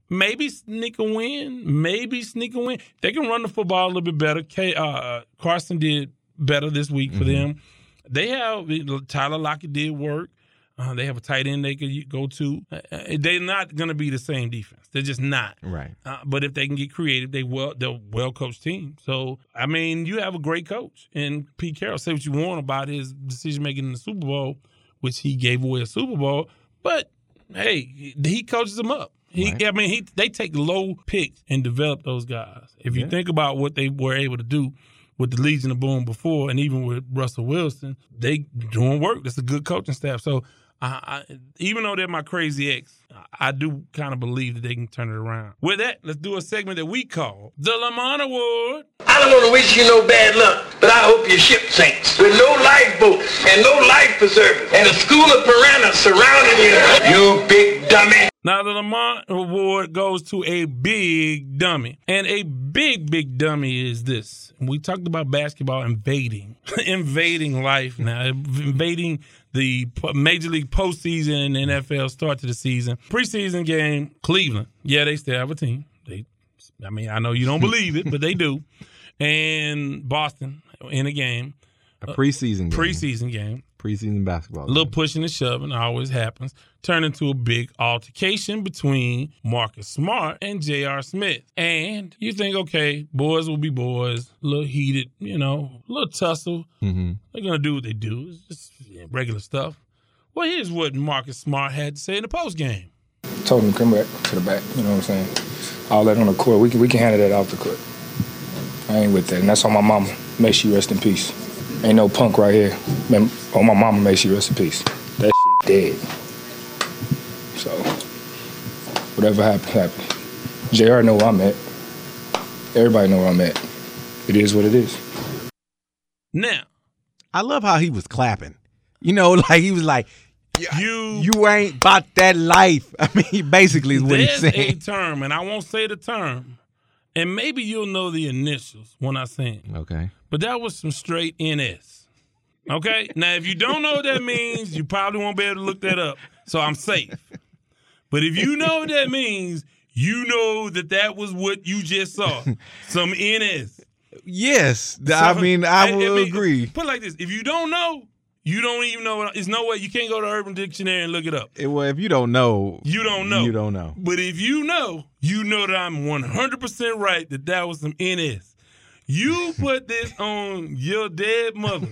[SPEAKER 2] maybe sneak a win, maybe sneak a win. They can run the football a little bit better. K, uh, Carson did better this week for them. They have Tyler Lockett did work. Uh, they have a tight end they could go to. Uh, uh, they're not going to be the same defense. They're just not.
[SPEAKER 9] Right.
[SPEAKER 2] Uh, but if they can get creative, they well they're a well coached team. So I mean, you have a great coach, and Pete Carroll. Say what you want about his decision making in the Super Bowl, which he gave away a Super Bowl, but hey, he- he coaches them up. He, I mean, he they take low picks and develop those guys. If you
[SPEAKER 9] Yeah.
[SPEAKER 2] think about what they were able to do with the Legion of Boom before, and even with Russell Wilson, they doing work. That's a good coaching staff. So, I, I, even though they're my crazy ex, I do kind of believe that they can turn it around. With that, let's do a segment that we call the Lamont Award.
[SPEAKER 18] I don't want to wish you no bad luck, but I hope your ship sinks with no lifeboats and no life preservers and a school of piranhas surrounding you. You big dummy.
[SPEAKER 2] Now, the Lamont Award goes to a big dummy. And a big, big dummy is this. We talked about basketball invading, invading life now, invading the Major League postseason and NFL start to the season. Preseason game, Cleveland. Yeah, they still have a team. They, I mean, I know you don't believe it, but they do. And Boston in a game.
[SPEAKER 9] A preseason uh, game.
[SPEAKER 2] Preseason game.
[SPEAKER 9] Preseason basketball.
[SPEAKER 2] A little pushing and shoving always happens. Turned into a big altercation between Marcus Smart and J.R. Smith. And you think, okay, boys will be boys, a little heated, you know, a little tussle.
[SPEAKER 9] Mm-hmm.
[SPEAKER 2] They're going to do what they do. It's just yeah, regular stuff. Well, here's what Marcus Smart had to say in the post game.
[SPEAKER 19] Told him to come back to the back. You know what I'm saying? All that on the court. We can, we can handle that off the court. I ain't with that. And that's on my mama. May she rest in peace. Ain't no punk right here. Man, on my mama, may she rest in peace. That shit dead. So, whatever happens, happens. JR know where I'm at. Everybody know where I'm at. It is what it is.
[SPEAKER 2] Now,
[SPEAKER 9] I love how he was clapping. You know, like he was like,
[SPEAKER 2] "You,
[SPEAKER 9] you ain't about that life." I mean, basically is what he's
[SPEAKER 2] There's a
[SPEAKER 9] saying.
[SPEAKER 2] term, and I won't say the term, and maybe you'll know the initials when I say it.
[SPEAKER 9] Okay.
[SPEAKER 2] But that was some straight NS. Okay? now, if you don't know what that means, you probably won't be able to look that up. So I'm safe. But if you know what that means, you know that that was what you just saw. Some NS.
[SPEAKER 9] Yes, I mean, I will
[SPEAKER 2] mean,
[SPEAKER 9] agree.
[SPEAKER 2] Put it like this: if you don't know, you don't even know. What, there's no way you can't go to Urban Dictionary and look it up.
[SPEAKER 9] Eh, Well, if you don't know,
[SPEAKER 2] You don't know.
[SPEAKER 9] You don't know.
[SPEAKER 2] But if you know, you know that I'm 100% right that that was some NS. You put this on your dead mother.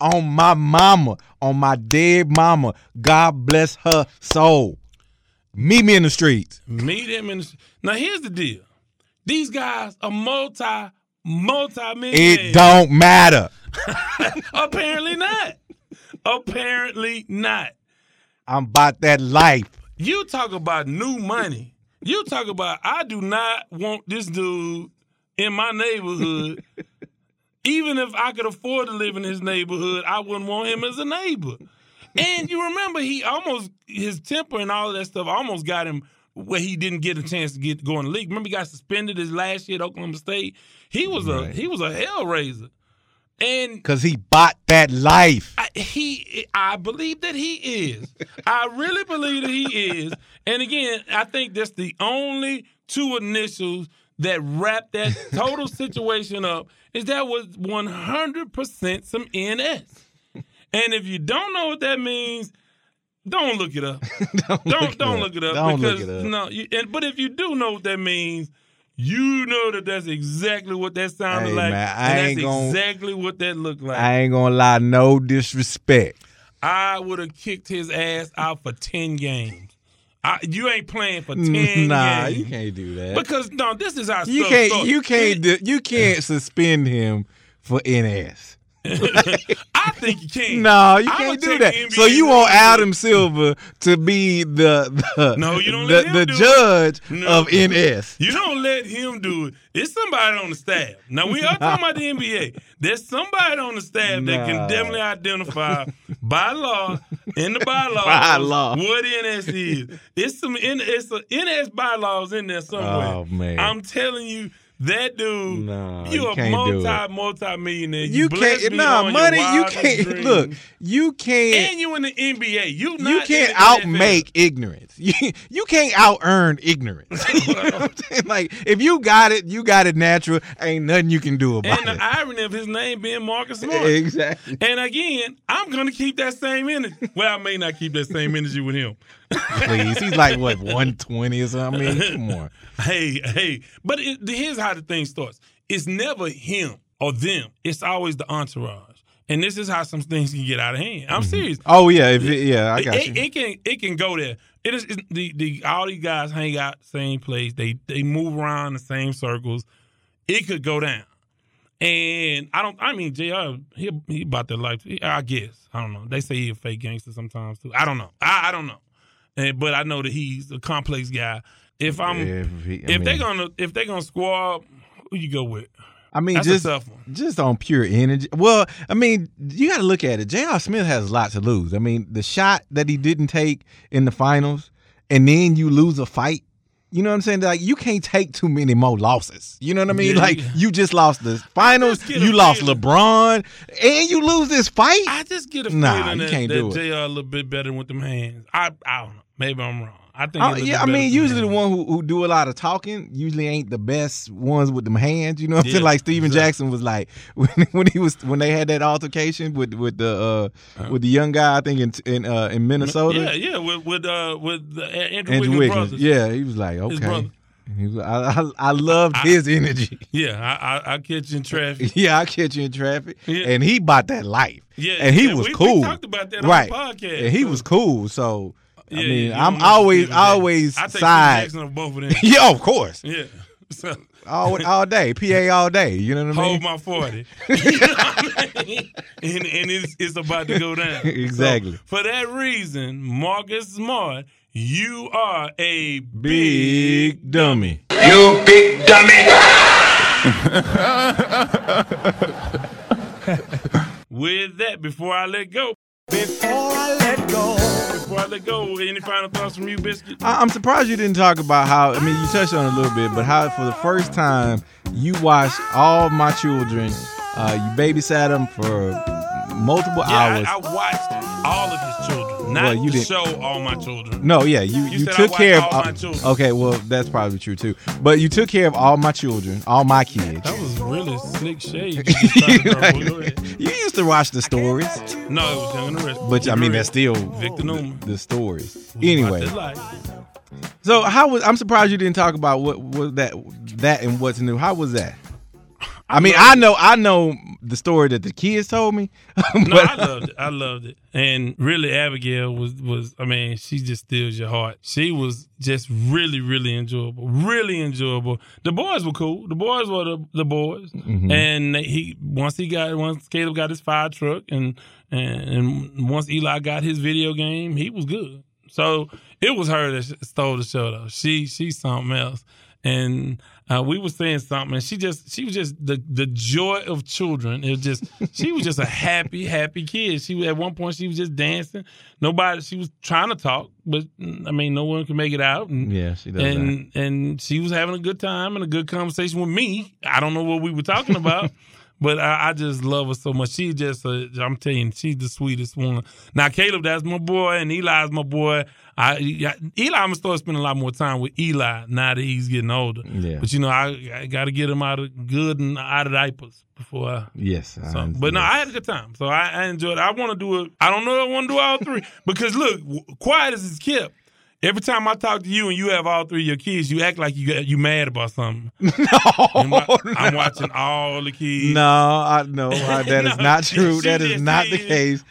[SPEAKER 9] On my mama, on my dead mama. God bless her soul. Meet me in the streets.
[SPEAKER 2] Meet him in the. Street. Now, here's the deal these guys are multi, multi millionaires.
[SPEAKER 9] It don't matter.
[SPEAKER 2] Apparently not. Apparently not.
[SPEAKER 9] I'm about that life.
[SPEAKER 2] You talk about new money. You talk about I do not want this dude in my neighborhood. Even if I could afford to live in his neighborhood, I wouldn't want him as a neighbor. And you remember he almost his temper and all of that stuff almost got him where he didn't get a chance to get go in the league. Remember he got suspended his last year at Oklahoma State. He was a he was a hell raiser. And
[SPEAKER 9] Cause he bought that life.
[SPEAKER 2] I, he, I believe that he is. I really believe that he is. And again, I think that's the only two initials that wrap that total situation up. Is that was one hundred percent some NS. And if you don't know what that means, don't look it up. don't don't,
[SPEAKER 9] look
[SPEAKER 2] look,
[SPEAKER 9] it
[SPEAKER 2] it
[SPEAKER 9] up. Don't look
[SPEAKER 2] because
[SPEAKER 9] it up.
[SPEAKER 2] no. You, and, but if you do know what that means. You know that that's exactly what that sounded
[SPEAKER 9] Hey,
[SPEAKER 2] like,
[SPEAKER 9] man, I
[SPEAKER 2] and
[SPEAKER 9] ain't
[SPEAKER 2] that's
[SPEAKER 9] gon-
[SPEAKER 2] exactly what that looked like.
[SPEAKER 9] I ain't gonna lie, no disrespect.
[SPEAKER 2] I would have kicked his ass out for ten games. I, you ain't playing for ten
[SPEAKER 9] nah,
[SPEAKER 2] games.
[SPEAKER 9] you can't do that.
[SPEAKER 2] Because no, this is how
[SPEAKER 9] you
[SPEAKER 2] stuff
[SPEAKER 9] can't. You can't. do- You can't suspend him for NS.
[SPEAKER 2] I think you can.
[SPEAKER 9] No, you
[SPEAKER 2] I'ma
[SPEAKER 9] can't do that.
[SPEAKER 2] NBA
[SPEAKER 9] So you want. Adam Silver to be the the
[SPEAKER 2] No, you don't
[SPEAKER 9] the, the
[SPEAKER 2] do
[SPEAKER 9] judge
[SPEAKER 2] No.
[SPEAKER 9] of NS.
[SPEAKER 2] You don't let him do it. It's somebody on the staff. Now we are talking about the NBA. There's somebody on the staff that can definitely identify by law in the bylaws
[SPEAKER 9] By law.
[SPEAKER 2] what NS is. It's some it's a NS bylaws in there somewhere.
[SPEAKER 9] Oh, man.
[SPEAKER 2] I'm telling you. That dude,
[SPEAKER 9] Nah,
[SPEAKER 2] you
[SPEAKER 9] you
[SPEAKER 2] a multi multi millionaire.
[SPEAKER 9] You
[SPEAKER 2] blessed
[SPEAKER 9] can't. Nah, money. You can't.
[SPEAKER 2] dreams.
[SPEAKER 9] Look, you can't.
[SPEAKER 2] and you in the NBA. You
[SPEAKER 9] you can't
[SPEAKER 2] in the NFL.
[SPEAKER 9] outmake ignorance. You, you can't out earn ignorance. You know what I'm saying? like if you got it, you got it natural. Ain't nothing you can do about it.
[SPEAKER 2] And the irony of his name being Marcus Smart.
[SPEAKER 9] Exactly.
[SPEAKER 2] And again, I'm gonna keep that same energy. Well, I may not keep that same energy with him.
[SPEAKER 9] Please, he's like what 120 or something. I mean, come on.
[SPEAKER 2] Hey, hey. But it, here's how the thing starts. It's never him or them. It's always the entourage. And this is how some things can get out of hand. I'm mm-hmm. serious.
[SPEAKER 9] Oh yeah, if it, yeah, I
[SPEAKER 2] It-
[SPEAKER 9] got
[SPEAKER 2] it,
[SPEAKER 9] you.
[SPEAKER 2] it can it can go there. It is the the all these guys hang out same place. They they move around the same circles. It could go down. And I don't. I mean, Jr. He he about that life. I guess I don't know. They say he a fake gangster sometimes too. I don't know. I, I don't know. And, but I know that he's a complex guy. If I'm
[SPEAKER 9] If
[SPEAKER 2] if,
[SPEAKER 9] he- I they're
[SPEAKER 2] gonna if they're gonna squad, who you go with?
[SPEAKER 9] I mean,
[SPEAKER 2] That's a
[SPEAKER 9] just
[SPEAKER 2] tough one.
[SPEAKER 9] just on pure energy. Well, I mean, you got to look at it. J.R. Smith has a lot to lose. I mean, the shot that he didn't take in the finals, and then you lose a fight. You know what I'm saying? Like you can't take too many more losses. You know what I mean?
[SPEAKER 2] Yeah,
[SPEAKER 9] like you just lost the finals, you lost
[SPEAKER 2] feeling-
[SPEAKER 9] LeBron, and you lose this fight.
[SPEAKER 2] I just get a
[SPEAKER 9] Nah,
[SPEAKER 2] feeling
[SPEAKER 9] you
[SPEAKER 2] that,
[SPEAKER 9] can't
[SPEAKER 2] that
[SPEAKER 9] do it.
[SPEAKER 2] Jr. a little bit better with them hands. I I don't know. Maybe I'm wrong. I think.
[SPEAKER 9] Uh, yeah, I mean, usually the one who, who do a lot of talking usually ain't the best ones with them hands. You know what I'm saying? Like Stephen
[SPEAKER 2] exactly.
[SPEAKER 9] Jackson was like when, when he was when they had that altercation with with the uh, with the young guy I think in in uh, in Minnesota.
[SPEAKER 2] Yeah, yeah, with with uh with the Andrew,
[SPEAKER 9] Andrew
[SPEAKER 2] Wiggins,
[SPEAKER 9] Wiggins.
[SPEAKER 2] brothers.
[SPEAKER 9] Yeah, he was like,
[SPEAKER 2] His
[SPEAKER 9] okay. Was, I, I I loved his energy.
[SPEAKER 2] Yeah, I, I I catch you in traffic.
[SPEAKER 9] Yeah, I catch you in traffic,
[SPEAKER 2] Yeah.
[SPEAKER 9] and he bought that life.
[SPEAKER 2] Yeah,
[SPEAKER 9] and he
[SPEAKER 2] yeah,
[SPEAKER 9] was
[SPEAKER 2] we- we
[SPEAKER 9] cool.
[SPEAKER 2] talked about that on the podcast,
[SPEAKER 9] and he was cool. So I mean,
[SPEAKER 2] yeah,
[SPEAKER 9] I'm
[SPEAKER 2] you
[SPEAKER 9] always
[SPEAKER 2] Stephen
[SPEAKER 9] always
[SPEAKER 2] I take
[SPEAKER 9] side.
[SPEAKER 2] Of both of them.
[SPEAKER 9] yeah, of course.
[SPEAKER 2] Yeah. So
[SPEAKER 9] All all day, PA all day. You know what I mean?
[SPEAKER 2] hold my forty. you know what I mean? And and it's it's about to go down.
[SPEAKER 9] Exactly.
[SPEAKER 2] So, for that reason, Marcus Smart, you are a
[SPEAKER 9] Big dummy.
[SPEAKER 18] You big dummy.
[SPEAKER 2] With that, before I let go. Before I let go. Before I let go, any final thoughts from you, Biscuit?
[SPEAKER 9] I- I'm surprised you didn't talk about how. I mean, you touched on it a little bit, but how for the first time you watched all my children. Uh, you babysat them for multiple
[SPEAKER 2] Yeah,
[SPEAKER 9] hours.
[SPEAKER 2] I, I watched all of his children, not
[SPEAKER 9] Well, you didn't-
[SPEAKER 2] show All My Children.
[SPEAKER 9] No, yeah, you,
[SPEAKER 2] You
[SPEAKER 9] you, took care of
[SPEAKER 2] all my children.
[SPEAKER 9] Okay, well that's probably true too. But you took care of all my children, all my kids.
[SPEAKER 2] That was really slick shade. You just started, bro. Go ahead.
[SPEAKER 9] You used to watch the stories,
[SPEAKER 2] No, it was Young and the Rest.
[SPEAKER 9] but I mean that's still
[SPEAKER 2] Victor Newman.
[SPEAKER 9] the, the stories. Anyway, so how was I'm surprised you didn't talk about what was that that and what's new. How was that? I mean, I know I know the story that the kids told me.
[SPEAKER 2] No, I loved it. I loved it. And really, Abigail was was. I mean, she just steals your heart. She was just really, really enjoyable. Really enjoyable. The boys were cool. The boys were the, the boys.
[SPEAKER 9] Mhm.
[SPEAKER 2] And he once he got once Caleb got his fire truck and and, and once Eli got his video game, he was good. So it was her that stole the show though. She she's something else. And uh, we were saying something, and she just she was just the the joy of children. It was just she was just a happy happy kid. She was- at one point she was just dancing. Nobody she was trying to talk, but I mean no one could make it out. And,
[SPEAKER 9] Yeah, she does
[SPEAKER 2] And and she was having a good time and a good conversation with me. I don't know what we were talking about. But I, I just love her so much. She just, uh, I'm telling you, she's the sweetest one. Now, Caleb, that's my boy, and Eli's my boy. I, Eli, I'm gonna start spending a lot more time with Eli now that he's getting older.
[SPEAKER 9] Yeah.
[SPEAKER 2] But you know, I, I got to get him out of good and out of diapers before I.
[SPEAKER 9] Yes, I
[SPEAKER 2] So, but no, I had a good time. So I, I enjoyed it. I want to do it. I don't know if I want to do all three because look, quiet as it's kept. Every time I talk to you and you have all three of your kids, you act like you got, you mad about something. No, I'm watching all the kids.
[SPEAKER 9] No, I no, I, that is
[SPEAKER 2] No,
[SPEAKER 9] not true. That is not the case.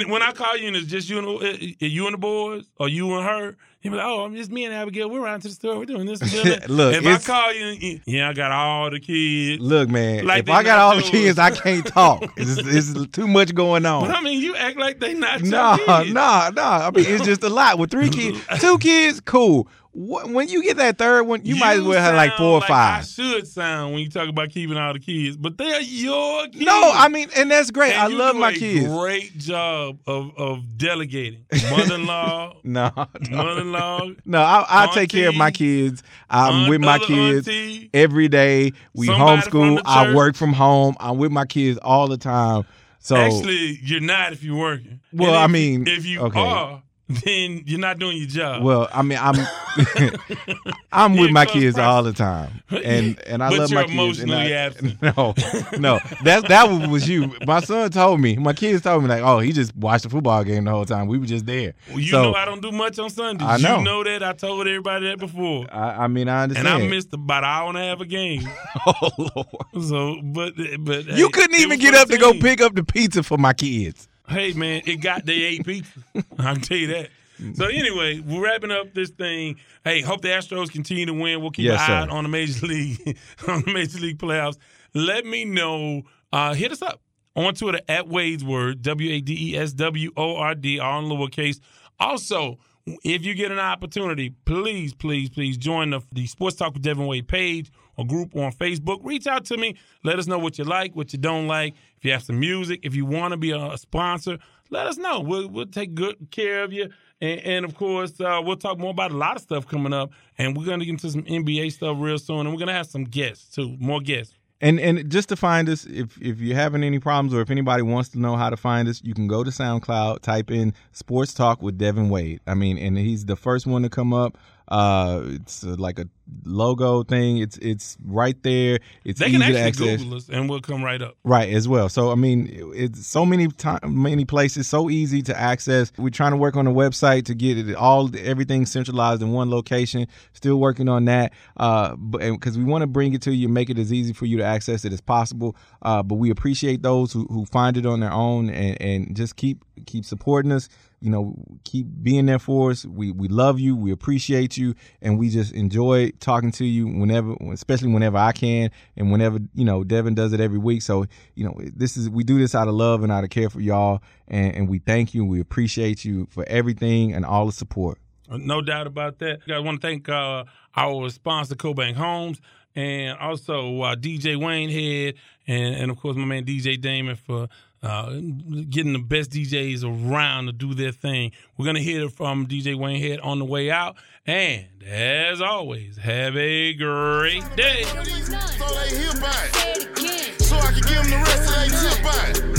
[SPEAKER 2] And when I call you and it's just you and the, uh, you and the boys or you and her, you be like, "Oh, I'm just me and Abigail. We're riding to the store. We're doing this." And that."
[SPEAKER 9] Look,
[SPEAKER 2] if I call you, and you- yeah, I got all the kids.
[SPEAKER 9] Look, man,
[SPEAKER 2] Like
[SPEAKER 9] if I got all the kids, I can't talk. It's, it's too much going on.
[SPEAKER 2] But I mean, you act like they not
[SPEAKER 9] No, no, no. I mean, it's just a lot. With three kids, two kids, cool. Wh- When you get that third one, you, might as well have like four or
[SPEAKER 2] like
[SPEAKER 9] five.
[SPEAKER 2] I should sound when you talk about keeping all the kids, but they're your kids.
[SPEAKER 9] No, I mean, and that's great.
[SPEAKER 2] And
[SPEAKER 9] I
[SPEAKER 2] you
[SPEAKER 9] love
[SPEAKER 2] do
[SPEAKER 9] my
[SPEAKER 2] a
[SPEAKER 9] kids.
[SPEAKER 2] Great job of of delegating. Mother-in-law,
[SPEAKER 9] No,
[SPEAKER 2] mother-in-law.
[SPEAKER 9] no. I, I take care of my kids. I'm
[SPEAKER 2] aunt-
[SPEAKER 9] with my kids
[SPEAKER 2] auntie,
[SPEAKER 9] every day. We homeschool. I work from home. I'm with my kids all the time. So
[SPEAKER 2] Actually, you're not if you're working.
[SPEAKER 9] Well,
[SPEAKER 2] And
[SPEAKER 9] I mean,
[SPEAKER 2] if you
[SPEAKER 9] okay.
[SPEAKER 2] are, then you're not doing your job.
[SPEAKER 9] Well, I mean, I'm I'm with my kids all the time, and and I
[SPEAKER 2] But
[SPEAKER 9] love my kids. and
[SPEAKER 2] emotionally
[SPEAKER 9] I-
[SPEAKER 2] absent.
[SPEAKER 9] No, no, that that was you. My son told me. My kids told me like, oh, he just watched the football game the whole time. We were just there.
[SPEAKER 2] Well, you
[SPEAKER 9] so
[SPEAKER 2] know I don't do much on Sundays.
[SPEAKER 9] I know.
[SPEAKER 2] You know that. I told everybody that before.
[SPEAKER 9] I, I mean, I understand. And.
[SPEAKER 2] I missed about an hour and a half a game.
[SPEAKER 9] oh Lord,
[SPEAKER 2] So, but but
[SPEAKER 9] you
[SPEAKER 2] hey,
[SPEAKER 9] couldn't even get up to go pick up the pizza for my kids.
[SPEAKER 2] Hey man, it got the pizza. I can tell you that. So anyway, we're wrapping up this thing. Hey, hope the Astros continue to win. We'll keep
[SPEAKER 9] Yes,
[SPEAKER 2] an eye
[SPEAKER 9] sir.
[SPEAKER 2] on the major league on the major league playoffs. Let me know. Uh, hit us up on Twitter at Wade's Word W A D E S W O R D all in lowercase. Also, if you get an opportunity, please, please, please join the, the Sports Talk with Devin Wade page or group on Facebook. Reach out to me. Let us know what you like, what you don't like. If you have some music, if you want to be a, sponsor, let us know. We'll, we'll take good care of you. And, and of course, uh, we'll talk more about a lot of stuff coming up. And we're going to get into some NBA stuff real soon. And we're going to have some guests, too. More guests.
[SPEAKER 9] And and just to find us, if if you're having any problems or if anybody wants to know how to find us, you can go to SoundCloud, type in Sports Talk with Devin Wade. I mean, and he's the first one to come up. Uh, it's uh, like a logo thing. It's it's right there. It's
[SPEAKER 2] They
[SPEAKER 9] easy
[SPEAKER 2] can
[SPEAKER 9] to
[SPEAKER 2] actually
[SPEAKER 9] access.
[SPEAKER 2] Google us and we'll come right up.
[SPEAKER 9] Right as well. So I mean, it's so many time, many places, so easy to access. We're trying to work on a website to get it all everything centralized in one location. Still working on that, uh, but because we want to bring it to you, make it as easy for you to access it as possible. Uh, but we appreciate those who, who find it on their own and, and just keep keep supporting us. You know, keep being there for us. We we love you. We appreciate you, and we just enjoy talking to you whenever, especially whenever I can, and whenever you know Devin does it every week. So you know, this is we do this out of love and out of care for y'all, and, and we thank you. We appreciate you for everything and all the support.
[SPEAKER 2] No doubt about that. I want to thank uh, our sponsor, CoBank Homes, and also uh, DJ Wayne Head, and, and of course my man DJ Damon for uh, getting the best DJs around to do their thing. We're gonna hear from DJ Wayne Head on the way out, and as always, have a great day.
[SPEAKER 16] So they hear by it. So I can give them the rest of they tip by it.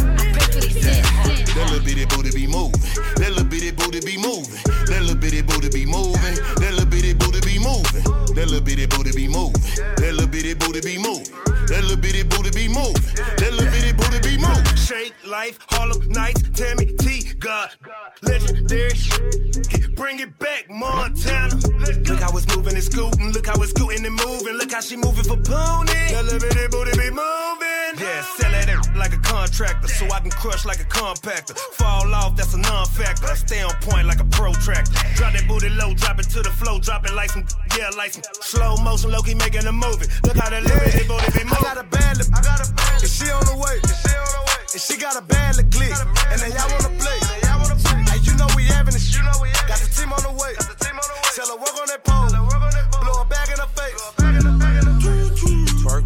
[SPEAKER 16] That little bitty booty be moving. That little bitty booty be moving. That little bitty booty be moving. That little bitty booty be moving. That little bitty booty be moving. That little bitty booty be moving. That little bitty booty be moving. That little Shake life, Harlem Nights, Tammy T, God, legendary. Bring it back, Montana. Look how it's moving and scooting. Look how it's scooting and moving. Look how she moving for pony. Bitty booty be moving. Yeah, sell that like a contractor, so I can crush like a compactor. Fall off, that's a non-factor. I stay on point like a protractor. Drop that booty low, drop it to the flow, drop it like some, yeah, like some slow motion, low key making a movie. Look how that bitty booty be moving. I got a bad lip, I got a bad lip. And she on the way, and she on the way. And she got a bad lip click. And then y'all wanna play. Hey, you know we having this. You know we got the team on the way. Got the team on the way. Tell her work on that pole. Blow her back in her face.
[SPEAKER 11] twerk.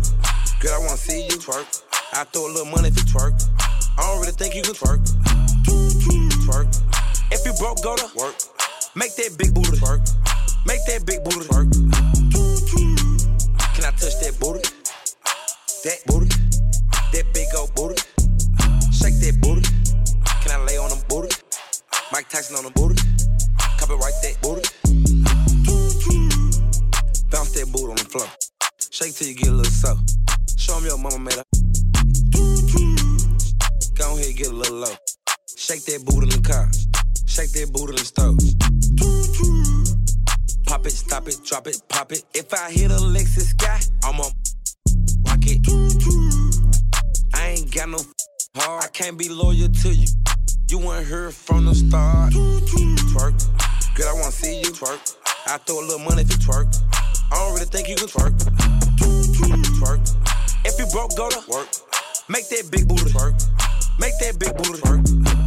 [SPEAKER 11] Girl, I wanna see you twerk. I throw a little money if you twerk. I don't really think you can twerk. Twerk. If you broke, go to work. Make that big booty twerk. Make that big booty twerk. Can I touch that booty? That booty. That big old booty. Shake that booty. Can I lay on them booty? Mike Tyson on the booty. Copyright that booty. Bounce that booty on the floor. Shake till you get a little soft. Show Show 'em your mama made a. Go ahead, get a little low. Shake that booty in the car. Shake that booty in the stove. Pop it, stop it, drop it, pop it. If I hit a Lexus sky, I'm a rock it. I ain't got no heart. I can't be loyal to you. You weren't here from the start. Twerk. Girl, I wanna see you twerk. I throw a little money if you twerk. I don't really think you can twerk. Twerk. If you broke, go to work. Make that big booty twerk. Make that big booty twerk.